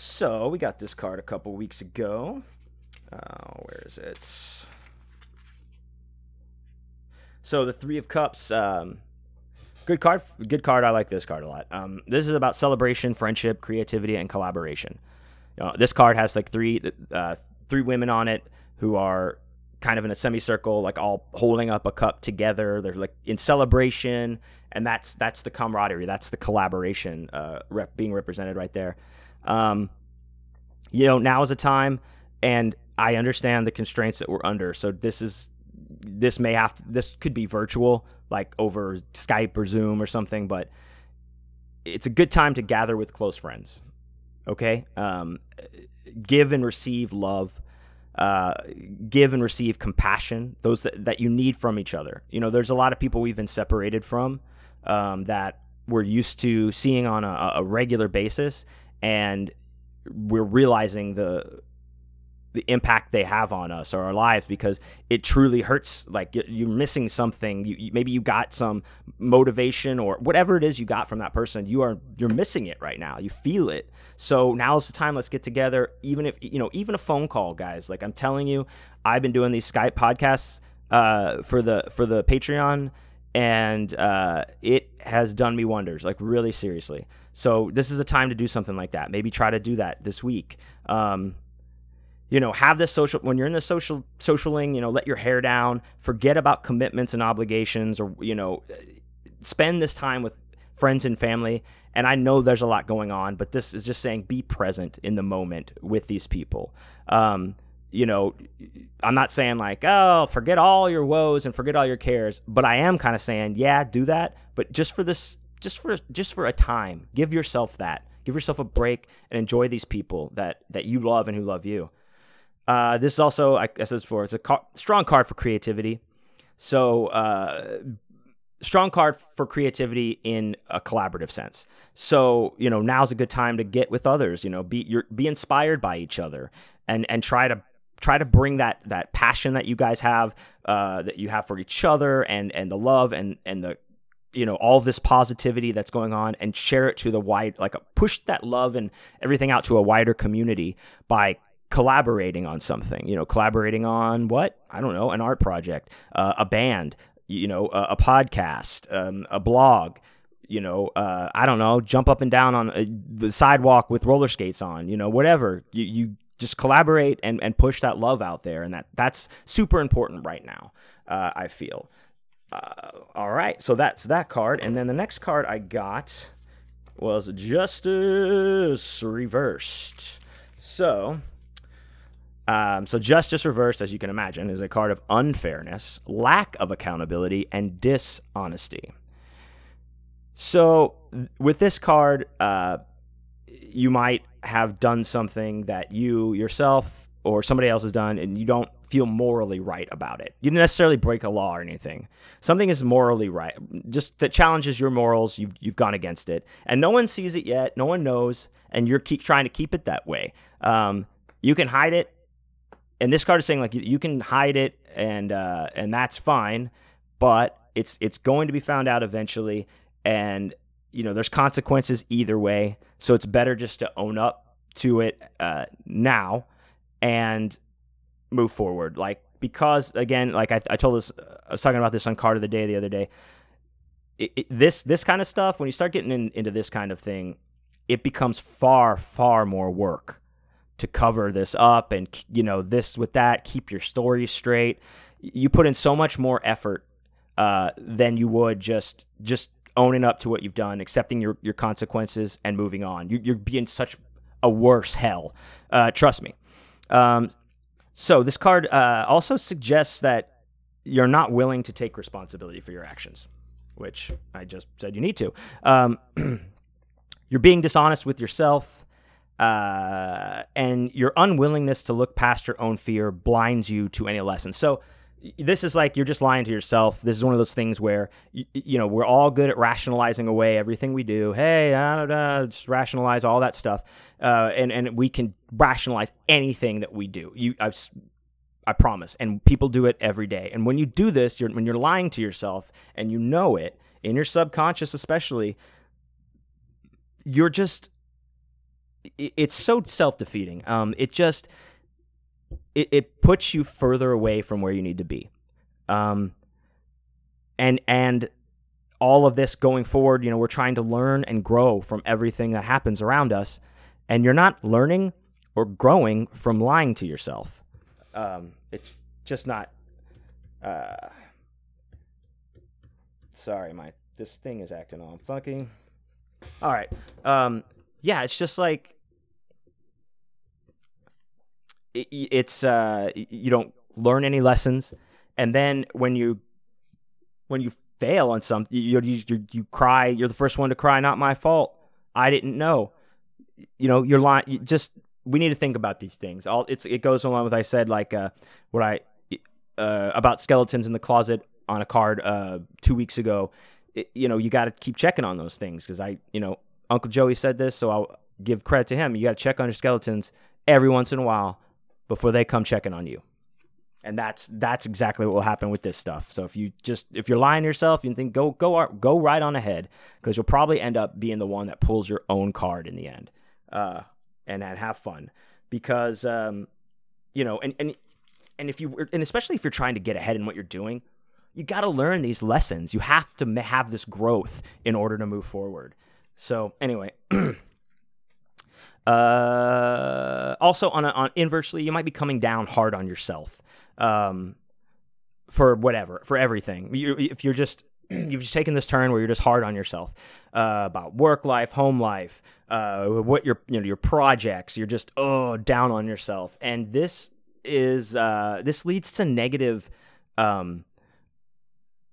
S1: So we got this card a couple weeks ago. Uh, where is it? So the three of cups. Um, good card. Good card. I like this card a lot. Um, this is about celebration, friendship, creativity, and collaboration. You know, this card has like three uh, three women on it who are kind of in a semicircle, like all holding up a cup together. They're like in celebration, and that's that's the camaraderie, that's the collaboration uh, rep, being represented right there. Um, you know, now is a time, and I understand the constraints that we're under. So this is this may have to, this could be virtual, like over Skype or Zoom or something, but it's a good time to gather with close friends. Okay, um, give and receive love uh, give and receive compassion, those that, that you need from each other. You know, there's a lot of people we've been separated from um, that we're used to seeing on a, a regular basis, and we're realizing the the impact they have on us or our lives because it truly hurts like you're missing something. You, you, maybe you got some motivation or whatever it is you got from that person you are you're missing it right now. You feel it. So now's the time let's get together. Even if you know even a phone call guys. Like i'm telling you i've been doing these skype podcasts uh, for the for the patreon and uh, it has done me wonders like really seriously so this is a time to do something like that. Maybe try to do that this week. Um, you know have this social when you're in the social socialing you know let your hair down forget about commitments and obligations or you know spend this time with friends and family. And i know there's a lot going on but this is just saying be present in the moment with these people. Um, you know i'm not saying like oh forget all your woes and forget all your cares but i am kind of saying yeah do that. But just for this just for just for a time give yourself that give yourself a break and enjoy these people that that you love and who love you uh, this is also, I said before, it's a car- strong card for creativity. So, uh, strong card for creativity in a collaborative sense. So, you know, now's a good time to get with others. You know, be you're, be inspired by each other, and and try to try to bring that that passion that you guys have, uh, that you have for each other, and and the love and and the you know all this positivity that's going on and share it to the wide like push that love and everything out to a wider community by collaborating on something, you know, collaborating on what? I don't know, an art project, uh, a band, you know, a, a podcast, um, a blog, you know, uh, I don't know, jump up and down on uh, the sidewalk with roller skates on, you know, whatever. You, you just collaborate and, and push that love out there. And that, that's super important right now, uh, I feel. Uh, all right, so that's that card. And then the next card I got was Justice Reversed. So, um, so Justice Reversed, as you can imagine, is a card of unfairness, lack of accountability, and dishonesty. So, with this card, uh, you might have done something that you yourself or somebody else has done, and you don't feel morally right about it. You didn't necessarily break a law or anything. Something is morally right, just that challenges your morals. You've you've gone against it, and no one sees it yet. No one knows, and you're keep trying to keep it that way. Um, you can hide it, and this card is saying like you, you can hide it, and uh, and that's fine, but it's it's going to be found out eventually and you know there's consequences either way so it's better just to own up to it uh, now and move forward like because again like I, I told us i was talking about this on card of the day the other day it, it, this this kind of stuff when you start getting in, into this kind of thing it becomes far far more work to cover this up and you know this with that keep your story straight you put in so much more effort uh, than you would just just owning up to what you've done, accepting your, your consequences, and moving on. You, are being such a worse hell. Uh, trust me. Um, so this card uh, also suggests that you're not willing to take responsibility for your actions, which I just said you need to. Um, you're being dishonest with yourself, uh, and your unwillingness to look past your own fear blinds you to any lessons. So this is like you're just lying to yourself. This is one of those things where you, you know we're all good at rationalizing away everything we do. Hey, da, da, just rationalize all that stuff, uh, and and we can rationalize anything that we do. You, i I promise. And people do it every day. And when you do this, you're, when you're lying to yourself and you know it in your subconscious, especially, you're just. It's so self defeating. Um, it just it, it puts you further away from where you need to be. Um, and and all of this going forward, you know, we're trying to learn and grow from everything that happens around us, and you're not learning or growing from lying to yourself. Um, it's just not. Uh, sorry, my this thing is acting all funky. All right. Um, yeah, it's just like it, it's uh, you don't learn any lessons, and then when you when you fail on something, you, you you cry. You're the first one to cry. Not my fault. I didn't know. You know, you're lying. You just we need to think about these things. All it's it goes along with I said like uh, what I uh, about skeletons in the closet on a card uh, two weeks ago. It, you know, you got to keep checking on those things because I, you know, Uncle Joey said this, so I'll give credit to him. You got to check on your skeletons every once in a while before they come checking on you. And that's that's exactly what will happen with this stuff. So if you just if you're lying to yourself, you think go go go right on ahead because you'll probably end up being the one that pulls your own card in the end, uh, and have fun because um, you know and and and if you and especially if you're trying to get ahead in what you're doing, you got to learn these lessons. You have to have this growth in order to move forward. So anyway. Uh, also, on, a, on inversely, you might be coming down hard on yourself um, for whatever, for everything. You, if you're just you've just taken this turn where you're just hard on yourself uh, about work life, home life, uh, what your you know your projects. You're just oh down on yourself, and this is uh, this leads to negative um,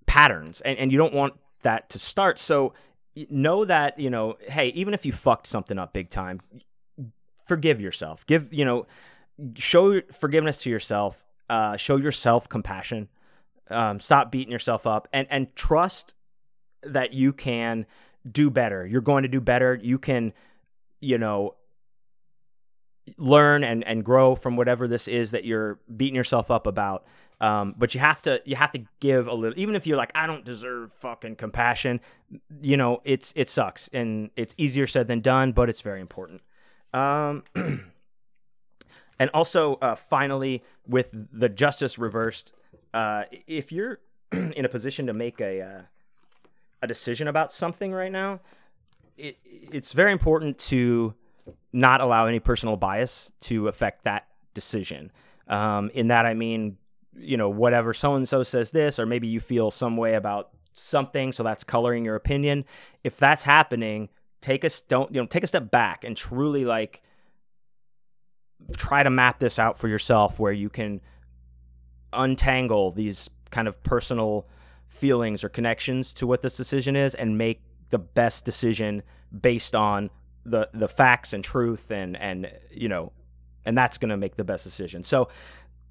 S1: patterns, and and you don't want that to start. So know that you know, hey, even if you fucked something up big time, forgive yourself. Give, you know, show forgiveness to yourself. Uh, show yourself compassion. Um, stop beating yourself up and, and trust that you can do better. You're going to do better. You can, you know, learn and, and grow from whatever this is that you're beating yourself up about. Um, but you have to you have to give a little even if you're like I don't deserve fucking compassion you know it's it sucks and it's easier said than done but it's very important um, and also, uh, finally, with the justice reversed, uh, if you're in a position to make a uh, a decision about something right now, it it's very important to not allow any personal bias to affect that decision. Um, in that, I mean, you know, whatever so and so says this, or maybe you feel some way about something, so that's coloring your opinion. If that's happening, take a don't you know take a step back and truly like try to map this out for yourself, where you can untangle these kind of personal feelings or connections to what this decision is and make the best decision based on the the facts and truth and and you know and that's going to make the best decision. So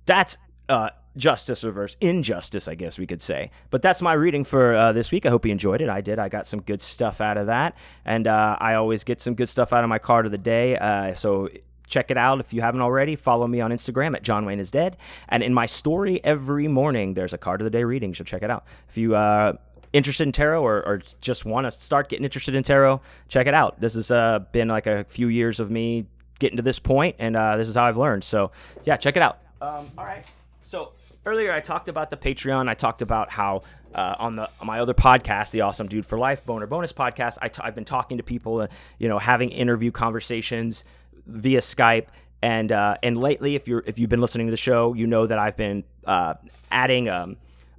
S1: that's uh, justice reverse injustice, I guess we could say. But that's my reading for uh, this week. I hope you enjoyed it. I did. I got some good stuff out of that, and uh, I always get some good stuff out of my card of the day. Uh, so check it out if you haven't already. Follow me on Instagram at John Wayne is dead, and in my story every morning there's a card of the day reading. So check it out if you. Uh, interested in tarot or, or just want to start getting interested in tarot check it out this has uh, been like a few years of me getting to this point, and uh, this is how I've learned. So yeah, check it out. Um, all right. So earlier I talked about the Patreon. I talked about how uh, on the on my other podcast, the Awesome Dude for Life Boner Bonus podcast, i t- I've been talking to people, uh, you know, having interview conversations via Skype. And uh, and lately, if you're if you've been listening to the show, you know that I've been uh, adding um,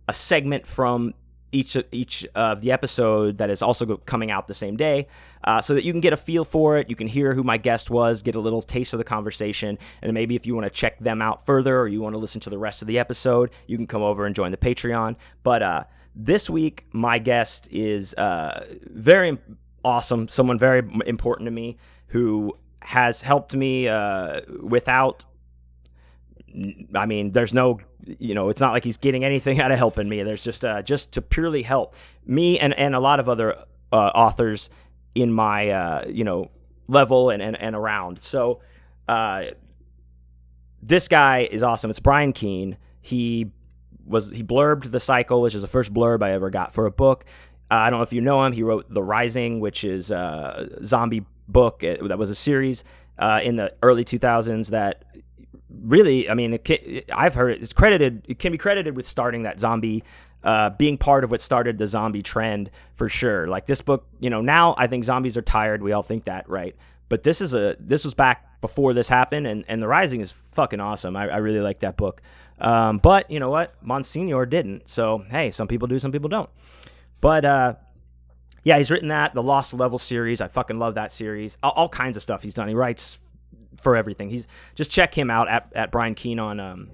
S1: a segment from each each of the episode that is also coming out the same day, uh, so that you can get a feel for it. You can hear who my guest was, get a little taste of the conversation, and maybe if you want to check them out further or you want to listen to the rest of the episode, you can come over and join the Patreon. But uh, this week, my guest is uh, very awesome, someone very important to me who has helped me uh, without I mean, there's no, you know, it's not like he's getting anything out of helping me. There's just, uh, just to purely help me and, and a lot of other uh, authors in my, uh, you know, level and, and, and around. So, uh, this guy is awesome. It's Brian Keene. He was, he blurbed The Cycle, which is the first blurb I ever got for a book. Uh, I don't know if you know him. He wrote The Rising, which is a zombie book uh, that was a series in the early 2000s that really, I mean, can, I've heard it's credited. It can be credited with starting that zombie, uh, being part of what started the zombie trend for sure. Like this book, you know, now I think zombies are tired. We all think that, right? But this is a this was back before this happened, and and the Rising is fucking awesome. I, I really like that book. Um, but you know what, Monsignor didn't. So hey, some people do, some people don't. But uh, yeah, he's written that the Lost Level series. I fucking love that series. All, all kinds of stuff he's done. He writes for everything. He's just check him out at, at Brian Keene on um,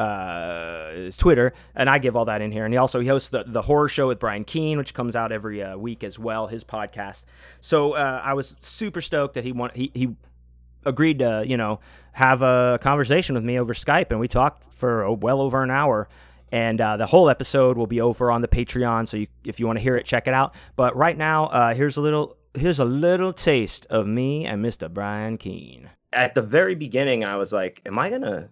S1: uh, his Twitter, and I give all that in here. And he also he hosts the, the horror show with Brian Keene, which comes out every uh, week as well. His podcast. So uh, I was super stoked that he want he he agreed to you know have a conversation with me over Skype, and we talked for oh, well over an hour. And uh, the whole episode will be over on the Patreon, so you, if you want to hear it, check it out. But right now, uh, here's a little here's a little taste of me and Mr. Brian Keene at the very beginning, I was like, "Am I gonna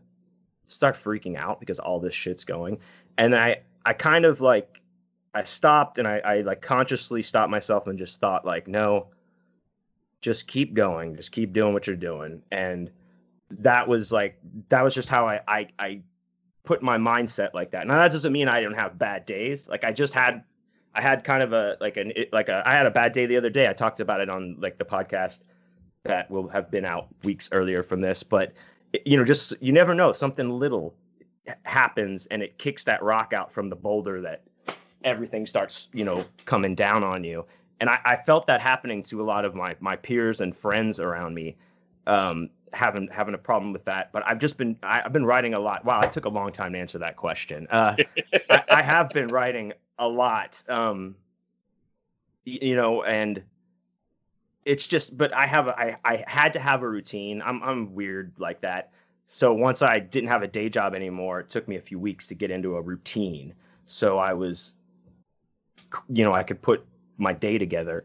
S1: start freaking out because all this shit's going?" And I, I kind of like, I stopped and I, I like consciously stopped myself and just thought like, "No, just keep going, just keep doing what you're doing." And that was like, that was just how I, I, I put my mindset like that. Now that doesn't mean I don't have bad days. Like I just had, I had kind of a like an like a I had a bad day the other day. I talked about it on like the podcast that will have been out weeks earlier from this. But you know, just you never know. Something little happens and it kicks that rock out from the boulder that everything starts, you know, coming down on you. And I, I felt that happening to a lot of my my peers and friends around me, um, having having a problem with that. But I've just been I, have been writing a lot. Wow, I took a long time to answer that question. Uh, I, I, have been writing a lot. Um, you know, and it's just but i have a, I, I had to have a routine i'm i'm weird like that so once i didn't have a day job anymore it took me a few weeks to get into a routine so i was you know i could put my day together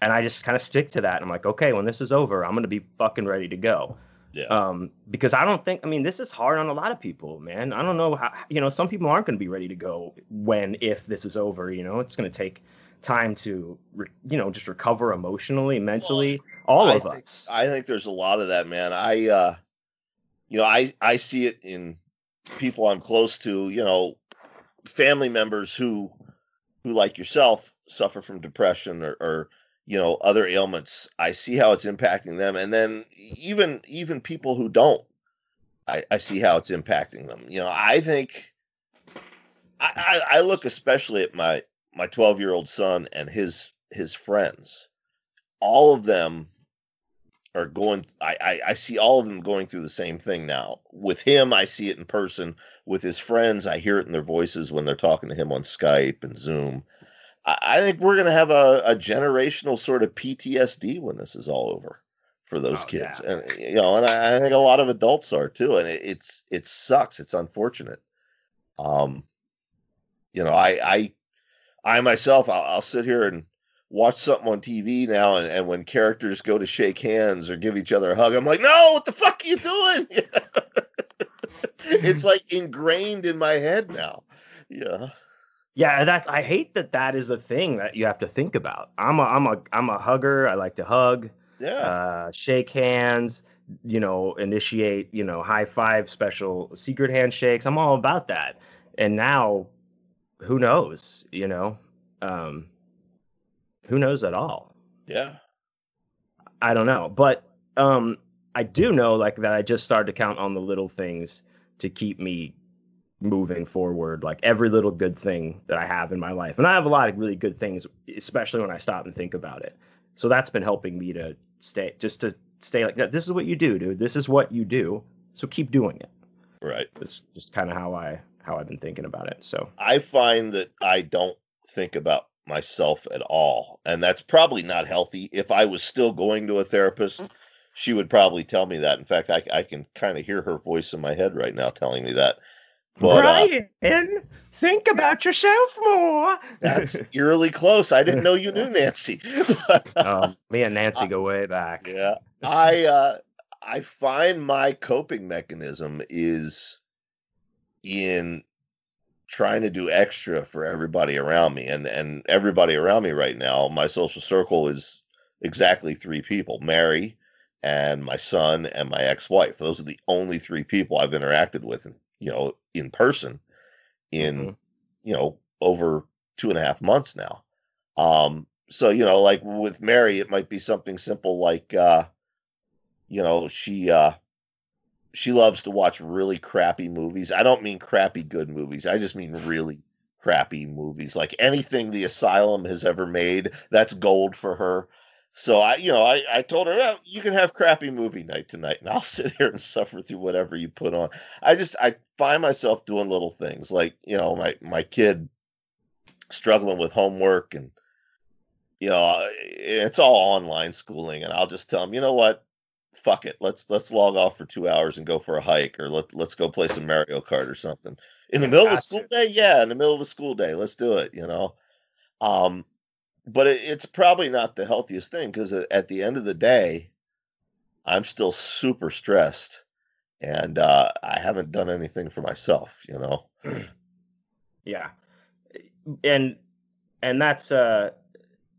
S1: and i just kind of stick to that i'm like okay when this is over i'm going to be fucking ready to go yeah. Um, because I don't think I mean this is hard on a lot of people, man. I don't know how you know some people aren't going to be ready to go when if this is over. You know, it's going to take time to re, you know just recover emotionally mentally all
S2: I
S1: of
S2: think,
S1: us.
S2: I think there's a lot of that man. I uh you know i i see it in people i'm close to you know family members who who like yourself suffer from depression or, or you know other ailments. I see how it's impacting them. And then even even people who don't i, I see how it's impacting them. You know i think I, I, I look especially at my my 12 year old son and his his friends all of them are going I, I, I see all of them going through the same thing now. With him i see it in person. With his friends i hear it in their voices when they're talking to him on skype and zoom. I, I think we're going to have a, a generational sort of ptsd when this is all over for those oh, kids. yeah. and you know and I, I, think a lot of adults are too and it, it's it sucks. It's unfortunate. Um you know i i i myself i'll, I'll sit here and watch something on TV now, and, and when characters go to shake hands or give each other a hug, I'm like, no, what the fuck are you doing? it's like ingrained in my head now. Yeah.
S1: Yeah, that's I hate that that is a thing that you have to think about. I'm a I'm a I'm a hugger. I like to hug.
S2: Yeah.
S1: Uh, shake hands, you know, initiate, you know, high five, special secret handshakes. I'm all about that. And now who knows, you know? Um who knows at all?
S2: Yeah.
S1: I don't know. But um I do know like that I just started to count on the little things to keep me moving forward, like every little good thing that I have in my life. And I have a lot of really good things, especially when I stop and think about it. So that's been helping me to stay just to stay like. This is what you do, dude. This is what you do. So keep doing it.
S2: Right.
S1: It's just kind of how I how I've been thinking about it. So
S2: I find that I don't think about myself at all. And that's probably not healthy. If I was still going to a therapist, she would probably tell me that. In fact, I, I can kind of hear her voice in my head right now telling me that.
S1: But, Brian, uh, think about yourself more.
S2: that's eerily close. I didn't know you knew Nancy.
S1: um, me and Nancy go way back.
S2: Yeah, I uh, I find my coping mechanism is in trying to do extra for everybody around me and and everybody around me right now my social circle is exactly three people mary and my son and my ex-wife those are the only three people i've interacted with you know in person in mm-hmm. you know over two and a half months now um so you know like with mary it might be something simple like uh you know she uh she loves to watch really crappy movies. I don't mean crappy good movies. I just mean really crappy movies. Like anything the Asylum has ever made, that's gold for her. So I, you know, I, I told her, well, you can have crappy movie night tonight, and I'll sit here and suffer through whatever you put on. I just I find myself doing little things like you know my my kid struggling with homework and you know it's all online schooling, and I'll just tell him, you know what, fuck it, let's let's log off for two hours and go for a hike, or let let's go play some Mario Kart or something. In the middle of the school day, yeah, in the middle of the school day, let's do it. You know, um, but it, it's probably not the healthiest thing because at the end of the day, I'm still super stressed, and uh, I haven't done anything for myself. You know.
S1: Yeah, and and that's uh,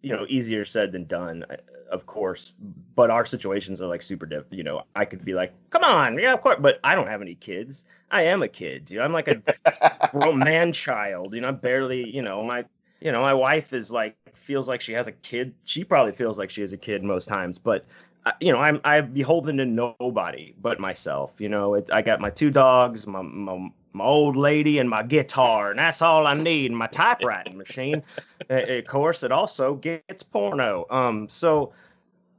S1: you know easier said than done of course. But our situations are like super different. You know, I could be like, "Come on, yeah, of course," but I don't have any kids. I am a kid. You know, I'm like a grown man child. You know, I'm barely. You know, my you know my wife is like feels like she has a kid. She probably feels like she has a kid most times, but. Uh, you know, I'm I'm beholden to nobody but myself. You know, it, I got my two dogs, my, my my old lady and my guitar, and that's all I need. My typewriting machine, of course, it also gets porno. Um, so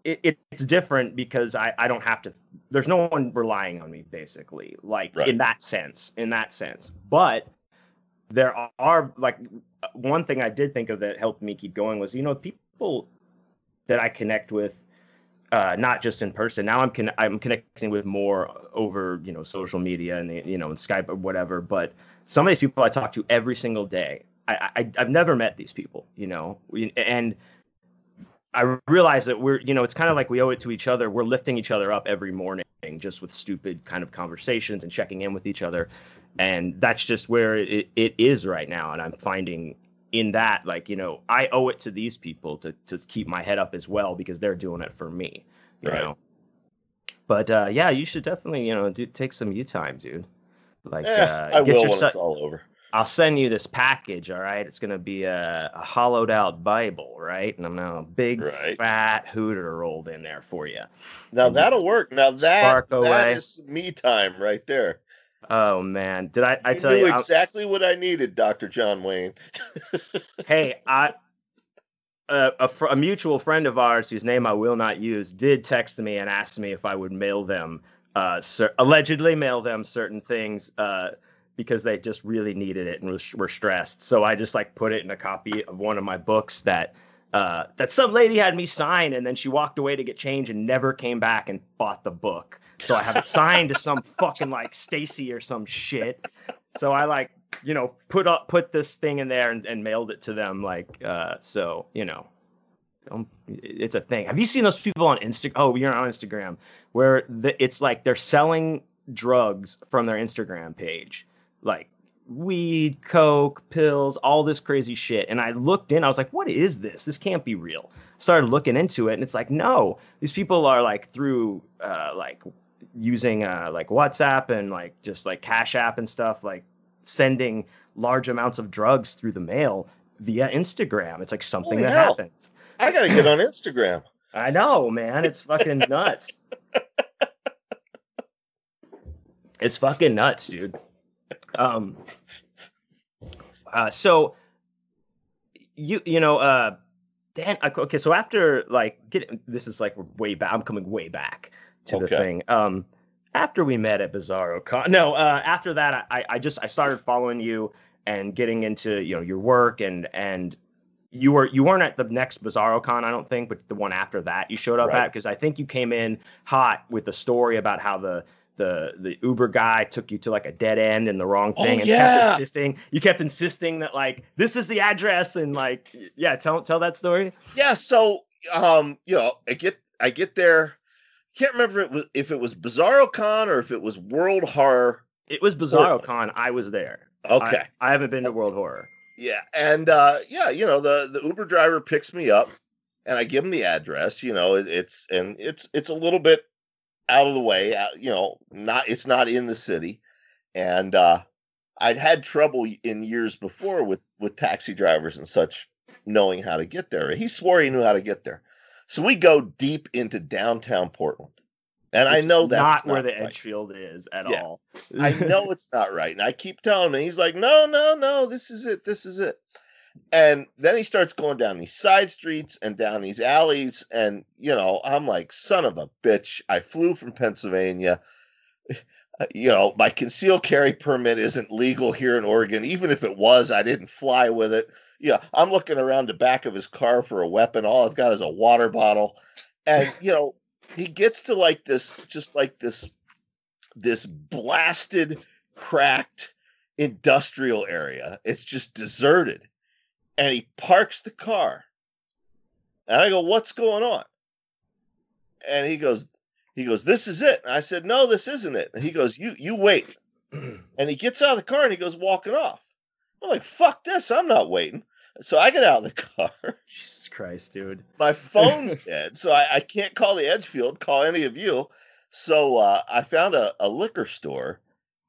S1: it, it's different because I I don't have to. There's no one relying on me, basically, like right. in that sense. In that sense, but there are like one thing I did think of that helped me keep going was you know people that I connect with uh, not just in person. Now I'm con- I'm connecting with more over you know social media and you know and Skype or whatever. But some of these people I talk to every single day, I, I I've never met these people, you know, and I realize that we're you know it's kind of like we owe it to each other. We're lifting each other up every morning just with stupid kind of conversations and checking in with each other, and that's just where it, it is right now. And I'm finding in that like you know i owe it to these people to to keep my head up as well because they're doing it for me you right. know but uh yeah you should definitely you know do take some you time dude
S2: like eh, uh, i will when it's all over
S1: I'll send you this package, all right? It's gonna be a, a hollowed out Bible, right? And I'm gonna a big
S2: Right.
S1: fat hooter rolled in there for you.
S2: Now that'll work. Now that that
S1: away.
S2: is me time right there.
S1: Oh man, did I? I
S2: you
S1: tell
S2: knew
S1: you,
S2: exactly what I needed, Doctor John Wayne.
S1: hey, I a, a, fr- a mutual friend of ours whose name I will not use did text me and asked me if I would mail them, uh, cer- allegedly mail them certain things uh, because they just really needed it and was, were stressed. So I just like put it in a copy of one of my books that uh, that some lady had me sign, and then she walked away to get change and never came back and bought the book. So I have it signed to some fucking like Stacy or some shit. So I like you know put up put this thing in there and, and mailed it to them like uh so you know. Um, it's a thing. Have you seen those people on instagram oh you're on instagram where the, it's like they're selling drugs from their instagram page like weed coke pills all this crazy shit. And i looked in i was like what is this? This can't be real. Started looking into it and it's like no these people are like through uh like using uh like whatsapp and like just like cash app and stuff like sending large amounts of drugs through the mail via Instagram. It's like something
S2: Holy
S1: that
S2: hell.
S1: happens.
S2: I gotta get on Instagram.
S1: I know, man. It's fucking nuts. It's fucking nuts, dude. Um uh so you you know uh Dan okay, so after like get this is like way back I'm coming way back to the thing. Um after we met at Bizarro Con no, uh after that I I just I started following you and getting into you know your work and and you were you weren't at the next Bizarro Con, I don't think, but the one after that you showed up
S2: Right.
S1: at because I think you came in hot with the story about how the the the Uber guy took you to like a dead end and the wrong
S2: Oh,
S1: thing and
S2: yeah.
S1: kept insisting you kept insisting that like this is the address and like yeah tell tell that story
S2: Yeah, so um, you know, I get I get there. Can't remember if it was if it was Bizarro Con or if it was World Horror.
S1: it was Bizarro Con I was there
S2: Okay.
S1: I, I haven't been to World Horror
S2: Yeah, and uh, yeah, you know the the Uber driver picks me up, and I give him the address. You know, it, it's and it's it's a little bit out of the way. out- You know, not it's not in the city, and uh, I'd had trouble in years before with with taxi drivers and such knowing how to get there. He swore he knew how to get there, so we go deep into downtown Portland, and I know that's
S1: not where the
S2: right.
S1: Edgefield is at
S2: Yeah.
S1: all
S2: I know it's not right. And I keep telling him, he's like, no, no, no, this is it. This is it. And then he starts going down these side streets and down these alleys. And, you know, I'm like, son of a bitch. I flew from Pennsylvania. Uh, You know, my concealed carry permit isn't legal here in Oregon. Even if it was, I didn't fly with it. Yeah, I'm looking around the back of his car for a weapon. All I've got is a water bottle. And, you know, he gets to like this, just like this this blasted, cracked industrial area. It's just deserted. And he parks the car. And I go, What's going on? And he goes, he goes, This is it. And I said, No, this isn't it. And he goes, You you wait. And he gets out of the car and he goes walking off. I'm like, fuck this, I'm not waiting. So I get out of the car.
S1: Jesus Christ dude
S2: My phone's dead, so I, I can't call the Edgefield, call any of you. So uh, I found a, a liquor store,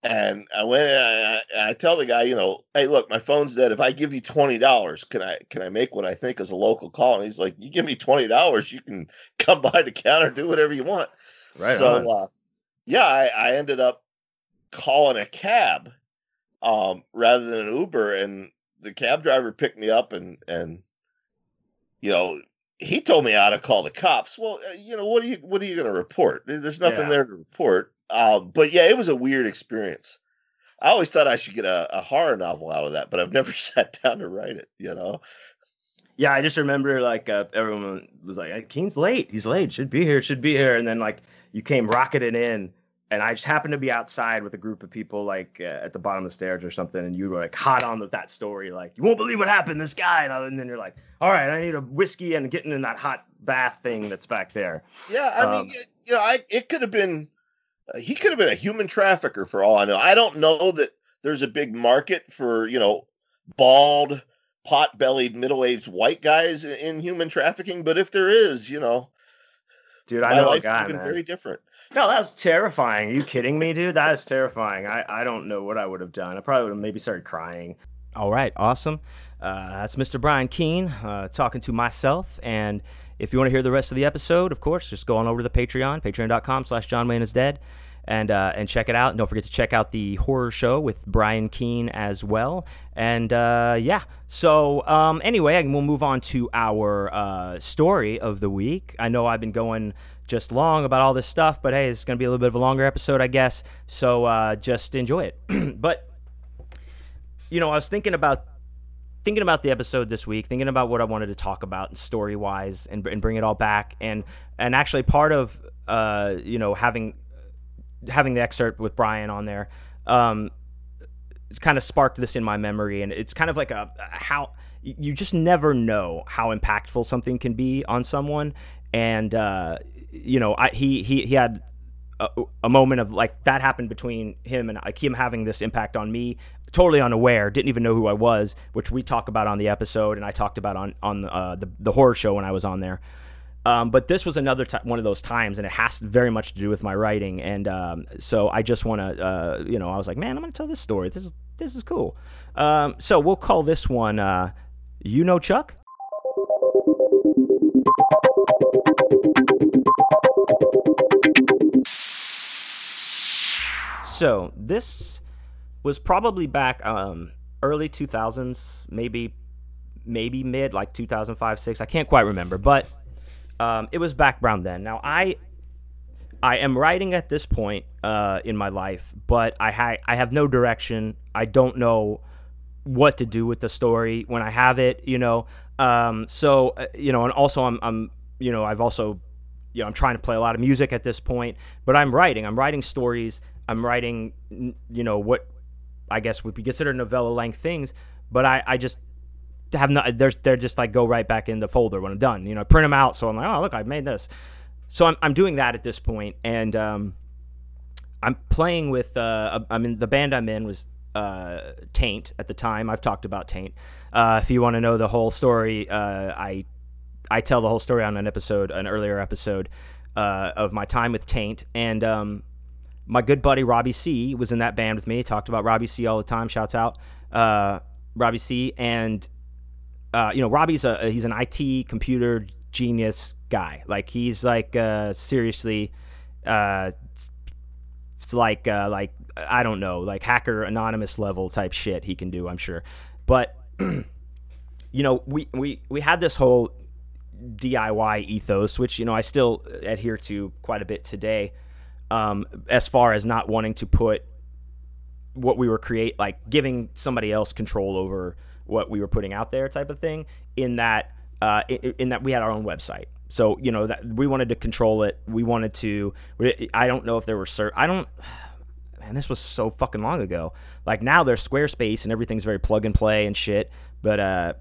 S2: and I went. I, I, I tell the guy, you know, hey, look, my phone's dead. If I give you twenty dollars, can I can I make what I think is a local call? And he's like, you give me twenty dollars, you can come by the counter, do whatever you want.
S1: Right
S2: So uh, yeah, I, I ended up calling a cab um, rather than an Uber, and the cab driver picked me up and and you know he told me how to call the cops. Well, uh, you know what are you what are you going to report? There's nothing
S1: Yeah.
S2: there to report. Um, but yeah, it was a weird experience. I always thought I should get a, a horror novel out of that, but I've never sat down to write it. You know.
S1: Yeah, I just remember like uh, everyone was like, "Hey, "Keene's late. He's late. Should be here. Should be here." And then like you came rocketing in, and I just happened to be outside with a group of people like uh, at the bottom of the stairs or something, and you were like hot on with that story, like you won't believe what happened. This guy, and, then you're like, "All right, I need a whiskey and getting in that hot bath thing that's back there."
S2: Yeah, I
S1: Um,
S2: mean, y- you know, I it could have been uh, he could have been a human trafficker for all I know. I don't know that there's a big market for you know bald, pot-bellied, middle-aged white guys in, in human trafficking, but if there is, you know,
S1: Dude, I
S2: My
S1: know a
S2: life's
S1: guy,
S2: been
S1: man.
S2: very different.
S1: No, that's terrifying. Are you kidding me, dude? That is terrifying. I, I don't know what I would have done. I probably would have maybe started crying. All right, awesome. Uh, that's Mr. Brian Keene uh, talking to myself. And if you want to hear the rest of the episode, of course, just go on over to the Patreon, patreon.com slash John Wayne is dead. And, uh, and check it out. And don't forget to check out the horror show with Brian Keene as well. And uh, yeah, so um, anyway, we'll move on to our uh, story of the week. I know I've been going just long about all this stuff, but hey, it's going to be a little bit of a longer episode, I guess. So uh, just enjoy it. but you know, I was thinking about thinking about the episode this week, thinking about what I wanted to talk about story wise, and and bring it all back, and and actually part of uh, you know having having the excerpt with Brian on there, um, it's kind of sparked this in my memory, and it's kind of like a how you just never know how impactful something can be on someone, and uh, you know, I, he he he had a, a, moment of like that happened between him and like him having this impact on me totally unaware didn't even know who i was which we talk about on the episode and i talked about on on uh, the, the horror show when i was on there um, but this was another t- one of those times and it has very much to do with my writing and um, so i just want to uh, you know i was like man i'm gonna tell this story this is this is cool um, so we'll call this one uh, you know chuck So this was probably back um, early 2000s, maybe maybe mid like 2005 6. I can't quite remember, but um, it was back around then. Now I I am writing at this point uh, in my life, but I ha- I have no direction. I don't know what to do with the story when I have it, you know. Um, so uh, you know, and also I'm I'm you know I've also you know I'm trying to play a lot of music at this point, but I'm writing. I'm writing stories I'm writing, you know, what I guess would be considered novella length things, but I, I just have not. There's they're just like go right back in the folder when I'm done. You know, print them out. So I'm like, oh look, I've made this. So I'm I'm doing that at this point, and um, I'm playing with. Uh, I mean, the band I'm in was uh, Taint at the time. I've talked about Taint. Uh, if you want to know the whole story, uh, I I tell the whole story on an episode, an earlier episode uh, of my time with Taint, and um, my good buddy Robbie C was in that band with me. Talked about Robbie C all the time. Shouts out uh, Robbie C. And uh, you know, Robbie's a he's an IT computer genius guy. Like he's like uh, seriously, uh, it's like uh, like I don't know, like hacker anonymous level type shit he can do. I'm sure, but you know, we we we had this whole DIY ethos, which you know I still adhere to quite a bit today um, as far as not wanting to put what we were create like giving somebody else control over what we were putting out there type of thing in that uh, in, in, that we had our own website. So you know that we wanted to control it. We wanted to i don't know if there were cert i don't man this was so fucking long ago. Like now there's squarespace and everything's very plug and play and shit but uh,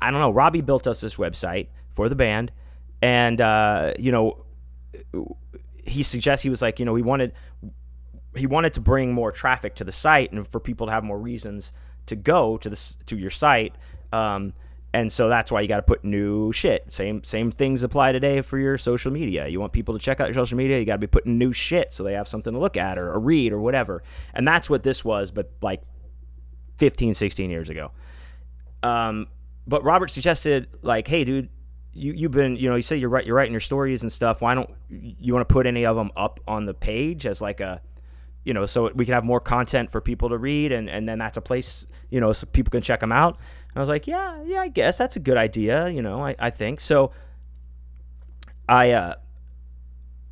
S1: i don't know. Robbie built us this website for the band and uh, you know he suggests he was like, you know, he wanted he wanted to bring more traffic to the site and for people to have more reasons to go to this to your site. Um, and so that's why you got to put new shit. Same same things apply today for your social media. You want people to check out your social media, you got to be putting new shit so they have something to look at or, or read or whatever. And that's what this was, but like 15, 16 years ago. Um, but Robert suggested like, hey, dude, you you've been you know you say you're right you're writing your stories and stuff why don't you want to put any of them up on the page as like a you know so we can have more content for people to read and and then that's a place you know so people can check them out and i was like yeah yeah i guess that's a good idea you know i, I think so i uh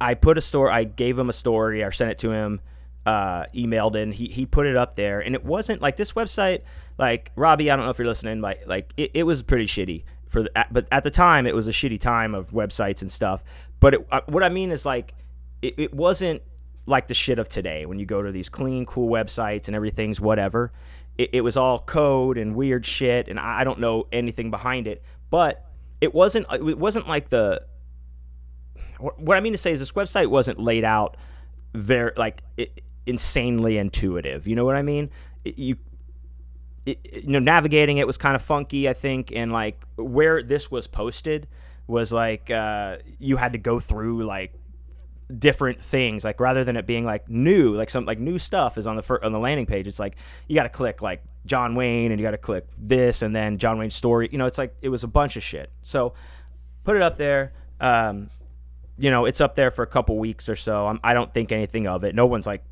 S1: i put a story i gave him a story i sent it to him uh emailed and he, he put it up there and it wasn't like this website like robbie i don't know if you're listening like like it, it was pretty shitty for the, but at the time it was a shitty time of websites and stuff. But it, uh, what I mean is like it, it wasn't like the shit of today when you go to these clean, cool websites and everything's whatever. It, it was all code and weird shit, and I, I don't know anything behind it. But it wasn't. It wasn't like the. What I mean to say is this website wasn't laid out very like it, insanely intuitive. You know what I mean? It, you you know, navigating it was kind of funky, I think, and like where this was posted was like uh, you had to go through like different things like rather than it being like new like some like new stuff is on the fir- on the landing page it's like you got to click like John Wayne and you got to click this and then John Wayne's story you know it's like it was a bunch of shit. So put it up there um, you know it's up there for a couple weeks or so. I'm, I don't think anything of it. No one's like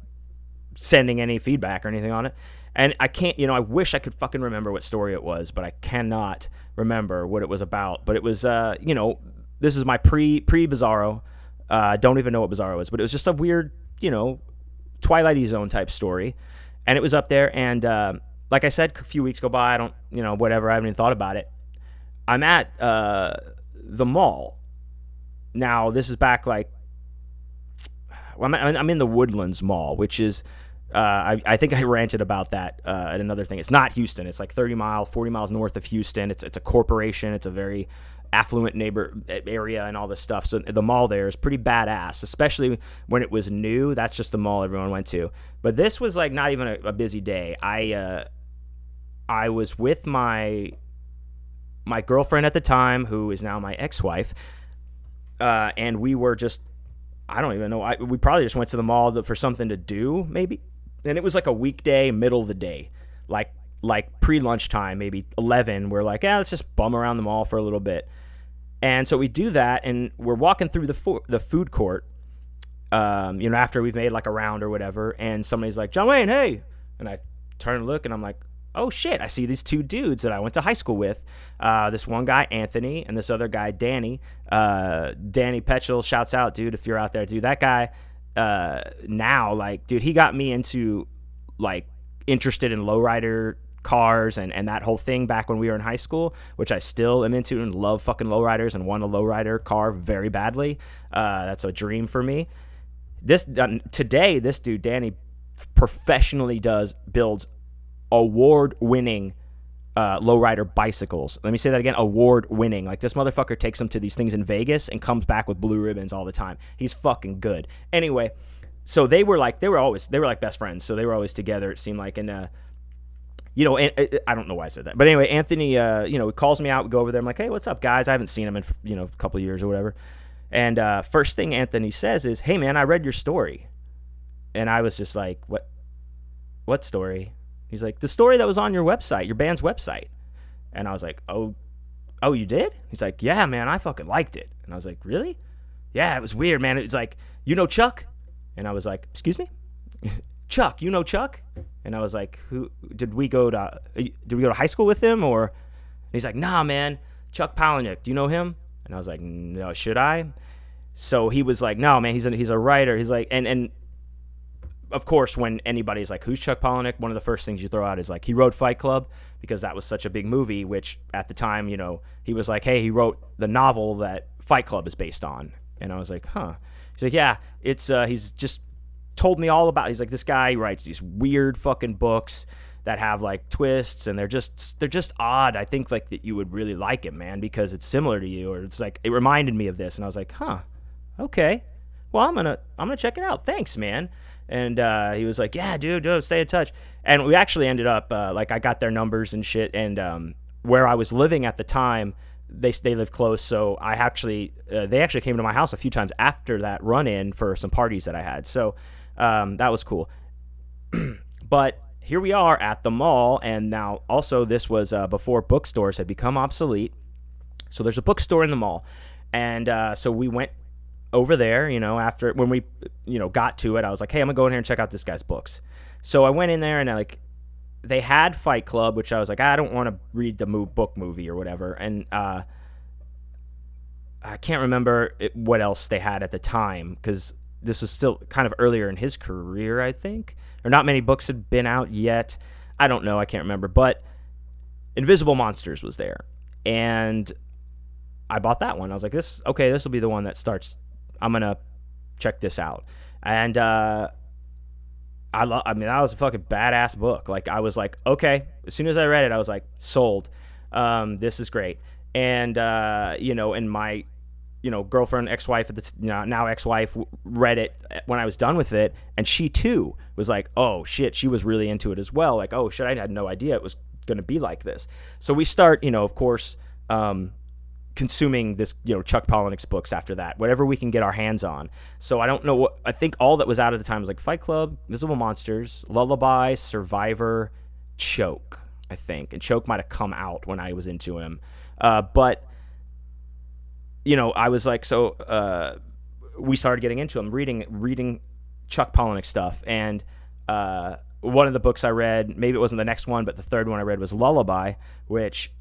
S1: sending any feedback or anything on it. And I can't you know I wish I could fucking remember what story it was but I cannot remember what it was about. But it was uh you know this is my pre pre Bizarro I uh, don't even know what Bizarro was, but it was just a weird, you know, Twilighty Zone type story, and it was up there. And uh, like I said, a few weeks go by. I don't, you know, whatever. I haven't even thought about it. I'm at uh, the mall. Now this is back like well, I'm, I'm in the Woodlands Mall, which is uh, I, I, think I ranted about that uh, at another thing. It's not Houston. It's like 30 miles, 40 miles north of Houston. It's it's a corporation. It's a very affluent neighbor area and all this stuff. So the mall there is pretty badass, especially when it was new. That's just the mall everyone went to. But this was like not even a, a busy day. I uh, I was with my my girlfriend at the time, who is now my ex-wife, uh, and we were just I don't even know. I, we probably just went to the mall for something to do, maybe. And it was like a weekday, middle of the day, like like pre lunchtime, maybe 11, we're like, yeah, let's just bum around the mall for a little bit. And so we do that, and we're walking through the fo- the food court, um, you know, after we've made like a round or whatever, and somebody's like, John Wayne, hey, and I turn and look, and I'm like, oh shit, I see these two dudes that I went to high school with. Uh, this one guy, Anthony, and this other guy, Danny. Uh, Danny Petchel shouts out, dude, if you're out there, dude. That guy, uh, now, like, dude, he got me into like interested in lowrider cars and, and that whole thing back when we were in high school, which I still am into and love fucking lowriders and want a lowrider car very badly. Uh, that's a dream for me. This uh, today, this dude Danny professionally does builds award winning uh, lowrider bicycles. Let me say that again: award winning. Like this motherfucker takes them to these things in Vegas and comes back with blue ribbons all the time. He's fucking good. Anyway, so they were like they were always they were like best friends. So they were always together. It seemed like and. Uh, you know, I don't know why I said that, but anyway, Anthony, uh, you know, calls me out. We go over there. I'm like, hey, what's up, guys? I haven't seen him in you know a couple years or whatever. And uh, first thing Anthony says is, hey, man, I read your story, and I was just like, what? What story? He's like, the story that was on your website, your band's website. And I was like, oh, oh, you did? He's like, yeah, man, I fucking liked it. And I was like, really? Yeah, it was weird, man. It was like, you know Chuck? And I was like, excuse me? Chuck, you know Chuck? And I was like, who did we go to? Uh, did we go to high school with him or? he's like, nah, man, Chuck Palahniuk. Do you know him? And I was like, no, should I? So he was like, no, man, he's a, he's a writer. He's like, and and of course, when anybody's like, who's Chuck Palahniuk? One of the first things you throw out is like, he wrote Fight Club because that was such a big movie. Which at the time, you know, he was like, hey, he wrote the novel that Fight Club is based on. And I was like, huh. He's like, yeah, it's uh, he's just told me all about. He's like, this guy writes these weird fucking books that have like twists and they're just they're just odd. I think like that you would really like it, man, because it's similar to you, or it's like it reminded me of this, and I was like, huh, okay, well I'm gonna I'm gonna check it out. Thanks, man. And uh, he was like, yeah, dude, dude, stay in touch. And we actually ended up uh, like I got their numbers and shit, and um, where I was living at the time they they live close, so I actually uh, they actually came to my house a few times after that run in for some parties that I had. So um, that was cool. but here we are at the mall, and now also this was uh, before bookstores had become obsolete. So there's a bookstore in the mall, and uh, so we went over there. You know, after when we you know got to it, I was like, hey, I'm gonna go in here and check out this guy's books. So I went in there and I, like they had Fight Club, which I was like, I don't want to read the mo- book movie or whatever, and uh, I can't remember it, what else they had at the time because this was still kind of earlier in his career, I think. Or not many books had been out yet. I don't know, I can't remember. But Invisible Monsters was there. And I bought that one. I was like, this okay, this will be the one that starts I'm gonna check this out. And uh I love I mean that was a fucking badass book. Like I was like, okay, as soon as I read it, I was like, sold. Um, this is great. And uh, you know, and my you know, girlfriend, ex-wife at the now ex-wife read it when I was done with it, and she too was like, "Oh shit!" She was really into it as well. Like, "Oh shit!" I had no idea it was going to be like this. So we start, you know, of course, um, consuming this, you know, Chuck Palahniuk's books after that, whatever we can get our hands on. So I don't know what I think all that was out at the time was like Fight Club, Visible Monsters, Lullaby, Survivor, Choke, I think, and Choke might have come out when I was into him, uh, but you know, I was like, so uh, we started getting into him, reading reading Chuck Palahniuk stuff, and uh, one of the books I read, maybe it wasn't the next one, but the third one I read was Lullaby, which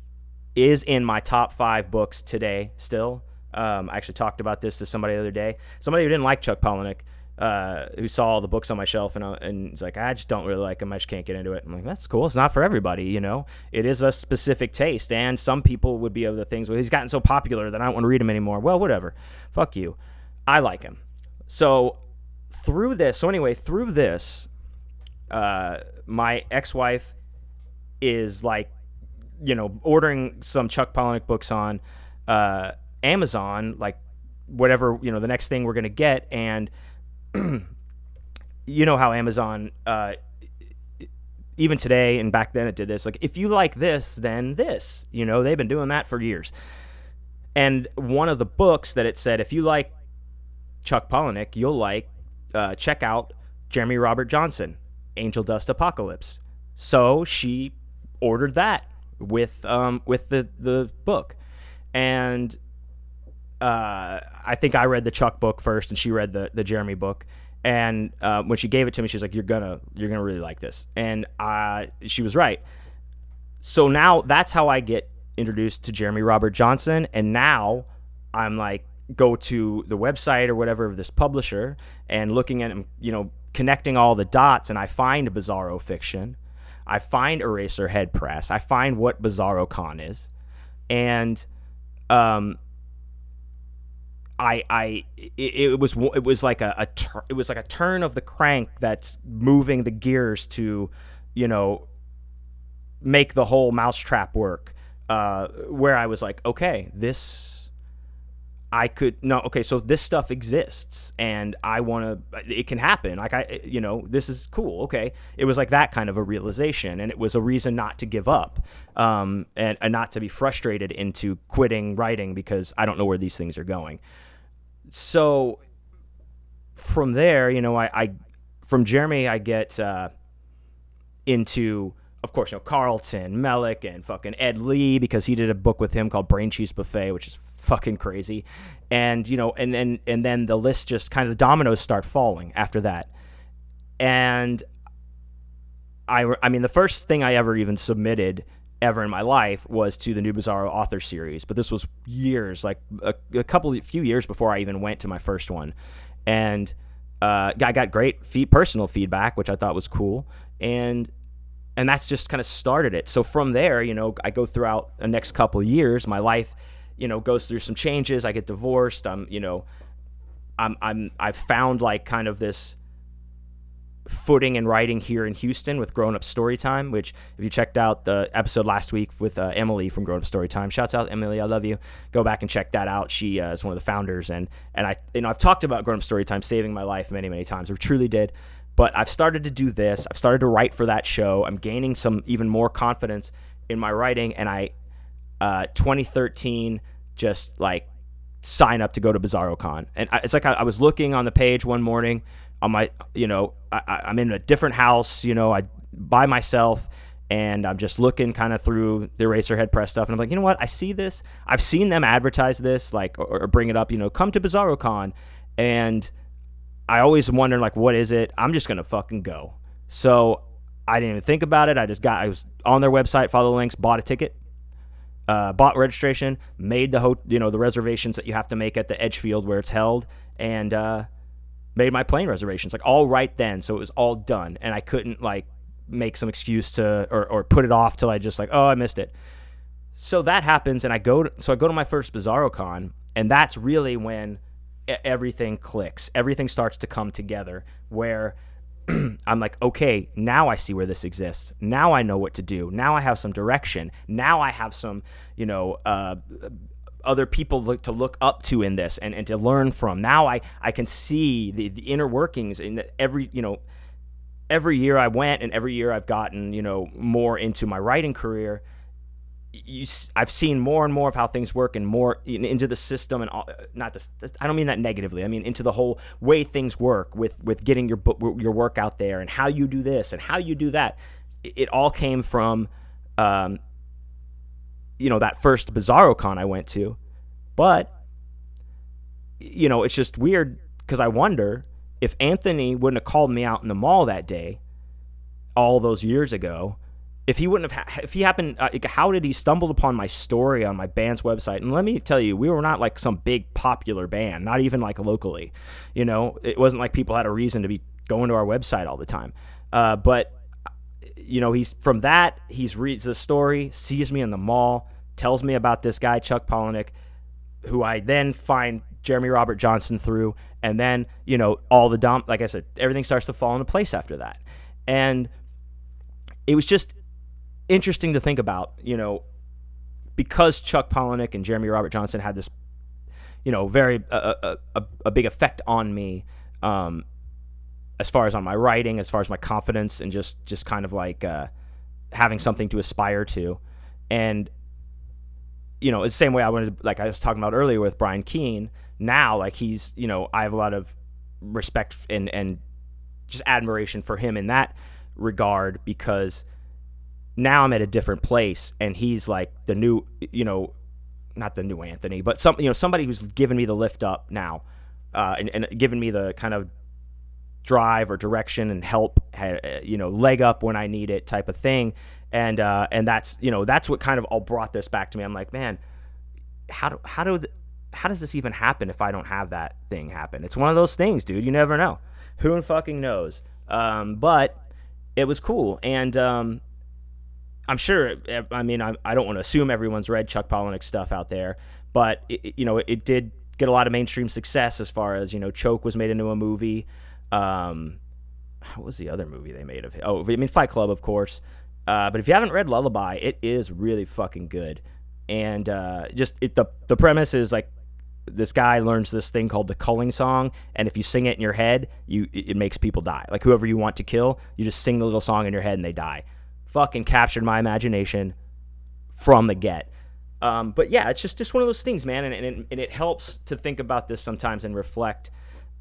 S1: is in my top five books today still. Um, I actually talked about this to somebody the other day. Somebody who didn't like Chuck Palahniuk, uh, who saw all the books on my shelf and, uh, and he's like, I just don't really like him. I just can't get into it. I'm like, that's cool. It's not for everybody, you know. It is a specific taste, and some people would be of the things. Well, he's gotten so popular that I don't want to read him anymore. Well, whatever. Fuck you. I like him. So through this, so anyway, through this, uh, my ex-wife is like, you know, ordering some Chuck Palahniuk books on uh, Amazon, like whatever you know, the next thing we're gonna get, and you know how Amazon, uh, even today and back then it did this. Like, if you like this, then this. You know, they've been doing that for years. And one of the books that it said, if you like Chuck Palahniuk, you'll like uh, check out Jeremy Robert Johnson, Angel Dust Apocalypse. So she ordered that with um, with the the book, and uh, I think I read the Chuck book first, and she read the the Jeremy book. And uh, when she gave it to me, she was like, "You're gonna you're gonna really like this," and uh, she was right. So now that's how I get introduced to Jeremy Robert Johnson, and now I'm like go to the website or whatever of this publisher and looking at you know connecting all the dots, and I find Bizarro Fiction, I find Eraserhead Press, I find what Bizarro Con is, and um, I I it, it, was it was like a, a tur- it was like a turn of the crank that's moving the gears to, you know, make the whole mousetrap work. Uh, where I was like, okay, this I could no okay so this stuff exists and I want to it can happen. Like I you know this is cool okay. It was like that kind of a realization and it was a reason not to give up um, and, and not to be frustrated into quitting writing because I don't know where these things are going so from there you know I, I from Jeremy I get uh, into of course, you know, Carlton, Mellick, and fucking Ed Lee because he did a book with him called Brain Cheese Buffet, which is fucking crazy. And you know, and then and then the list just kind of the dominoes start falling after that. And I I mean, the first thing I ever even submitted ever in my life was to the New Bizarro author series, but this was years, like a, a couple, few years before I even went to my first one, and uh, I got great feed, personal feedback, which I thought was cool, and and that's just kind of started it. So from there, you know, I go throughout the next couple years, my life you know goes through some changes. I get divorced. I'm you know I'm I'm I've found like kind of this footing and writing here in Houston with Grown Up Storytime, which if you checked out the episode last week with uh, Emily from Grown Up Storytime, shouts out Emily, I love you. Go back and check that out. She uh, is one of the founders, and and I you know I've talked about Grown Up Storytime saving my life many many times. It truly did. But I've started to do this. I've started to write for that show. I'm gaining some even more confidence in my writing, and I uh, 2013 just like sign up to go to BizarroCon. And I, it's like I, I, was looking on the page one morning on my, you know, I, am in a different house, you know, I by myself, and I'm just looking kind of through the Eraserhead press stuff, and I'm like, you know what? I see this. I've seen them advertise this, like, or, or bring it up, you know, come to BizarroCon, and I always wonder, like, what is it? I'm just gonna fucking go. So I didn't even think about it. I just got, I was on their website, follow the links, bought a ticket, uh, bought registration, made the ho- you know the reservations that you have to make at the Edgefield where it's held, and uh, made my plane reservations like all right then. So it was all done, and I couldn't like make some excuse to or, or put it off till I just like oh I missed it. So that happens, and I go to, so I go to my first Bizarro Con, and that's really when everything clicks. Everything starts to come together where I'm like, okay, now I see where this exists. Now I know what to do. Now I have some direction. Now I have some, you know, uh, other people look to look up to in this and, and to learn from. Now I, I can see the, the inner workings in every, you know, every year I went and every year I've gotten, you know, more into my writing career. you, I've seen more and more of how things work and more in, into the system and all, not this, I don't mean that negatively. I mean into the whole way things work with with getting your your work out there and how you do this and how you do that. It, it all came from, um, you know, that first Bizarro Con I went to, but you know, it's just weird because I wonder if Anthony wouldn't have called me out in the mall that day, all those years ago if he wouldn't have, ha- if he happened, uh, how did he stumble upon my story on my band's website? And let me tell you, we were not like some big popular band, not even like locally. You know, it wasn't like people had a reason to be going to our website all the time. Uh, but you know, he's from that he's reads the story, sees me in the mall, tells me about this guy Chuck Palahniuk, who I then find Jeremy Robert Johnson through, and then you know all the dom like I said, everything starts to fall into place after that, and it was just interesting to think about, you know, because Chuck Palahniuk and Jeremy Robert Johnson had this, you know, very a, a, a big effect on me, um, as far as on my writing, as far as my confidence, and just just kind of like uh, having something to aspire to, and you know, it's the same way I wanted, to, like I was talking about earlier with Brian Keene. Now, like he's, you know, I have a lot of respect and and just admiration for him in that regard because now I'm at a different place, and he's like the new, you know, not the new Anthony, but some, you know, somebody who's given me the lift up now, uh, and, and given me the kind of drive or direction and help, you know, leg up when I need it, type of thing, and uh, and that's you know that's what kind of all brought this back to me. I'm like, man, how do how do how does this even happen if I don't have that thing happen? It's one of those things, dude. You never know. Who fucking knows? Um, but it was cool, and um, I'm sure. Eh, I mean, I, I don't want to assume everyone's read Chuck Palahniuk stuff out there, but it, you know, it, did get a lot of mainstream success as far as you know. Choke was made into a movie. Um, what was the other movie they made of it? Oh, I mean, Fight Club, of course. Uh, but if you haven't read Lullaby, it is really fucking good. And uh, just it, the the premise is like this guy learns this thing called the culling song, and if you sing it in your head, you it makes people die. Like whoever you want to kill, you just sing the little song in your head and they die fucking captured my imagination from the get. Um, but yeah, it's just just one of those things, man, and, and, it, and it helps to think about this sometimes and reflect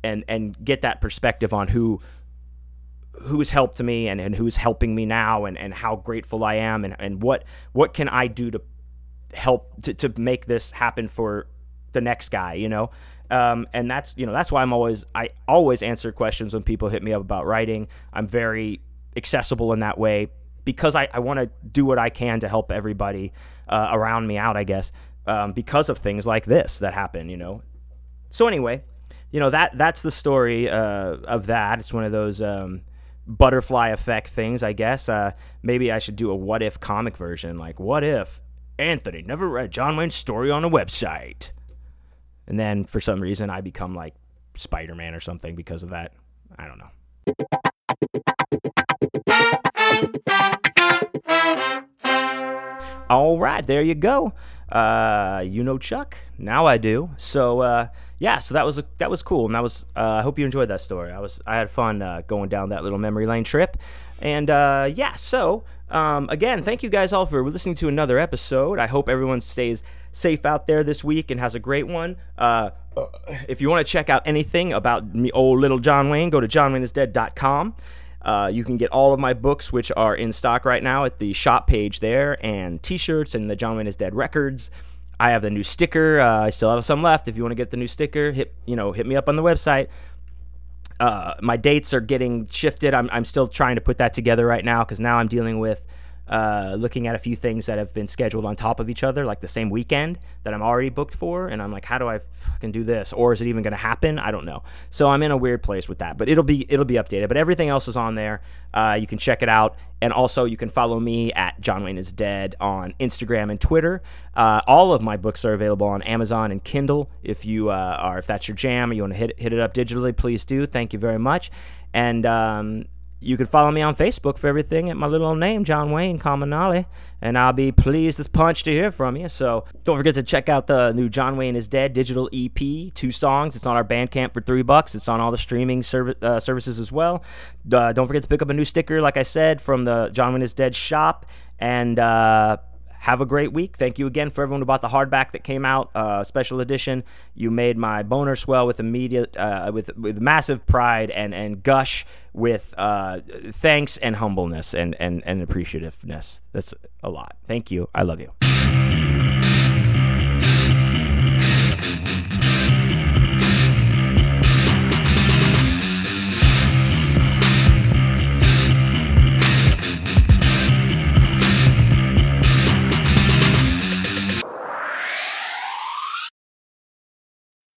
S1: and and get that perspective on who who's helped me and, and who's helping me now and, and how grateful I am and, and what what can I do to help to, to make this happen for the next guy, you know? Um, and that's you know that's why I'm always I always answer questions when people hit me up about writing. I'm very accessible in that way because I, I want to do what I can to help everybody uh, around me out, I guess, um, because of things like this that happen, you know. So anyway, you know that that's the story uh, of that. It's one of those um, butterfly effect things, I guess. Uh, maybe I should do a what if comic version, like what if Anthony never read John Wayne's story on a website, and then for some reason I become like Spider Man or something because of that. I don't know. All right, there you go. Uh, you know Chuck. Now I do. So uh, yeah, so that was a, that was cool, and that was. Uh, I hope you enjoyed that story. I was I had fun uh, going down that little memory lane trip, and uh, yeah. So um, again, thank you guys all for listening to another episode. I hope everyone stays safe out there this week and has a great one. Uh, if you want to check out anything about me, old little John Wayne, go to johnwayneisdead.com. Uh, you can get all of my books, which are in stock right now, at the shop page there, and T-shirts and the John Wayne is Dead records. I have the new sticker. Uh, I still have some left. If you want to get the new sticker, hit you know hit me up on the website. Uh, my dates are getting shifted. I'm I'm still trying to put that together right now because now I'm dealing with uh, looking at a few things that have been scheduled on top of each other, like the same weekend that I'm already booked for, and I'm like, how do I fucking do this? Or is it even going to happen? I don't know. So I'm in a weird place with that, but it'll be it'll be updated. But everything else is on there. Uh, you can check it out, and also you can follow me at John Wayne is Dead on Instagram and Twitter. Uh, all of my books are available on Amazon and Kindle. If you uh, are if that's your jam or you want to hit hit it up digitally, please do. Thank you very much. And um, you can follow me on Facebook for everything at my little old name, John Wayne Comunale, and I'll be pleased as punch to hear from you. So don't forget to check out the new John Wayne is Dead digital EP, two songs. It's on our Bandcamp for three bucks. It's on all the streaming serv- uh, services as well. Uh, don't forget to pick up a new sticker, like I said, from the John Wayne is Dead shop. And uh, have a great week. Thank you again for everyone who bought the hardback that came out, uh, special edition. You made my boner swell with immediate, uh, with with massive pride and and gush with uh, thanks and humbleness and and and appreciativeness. That's a lot. Thank you. I love you.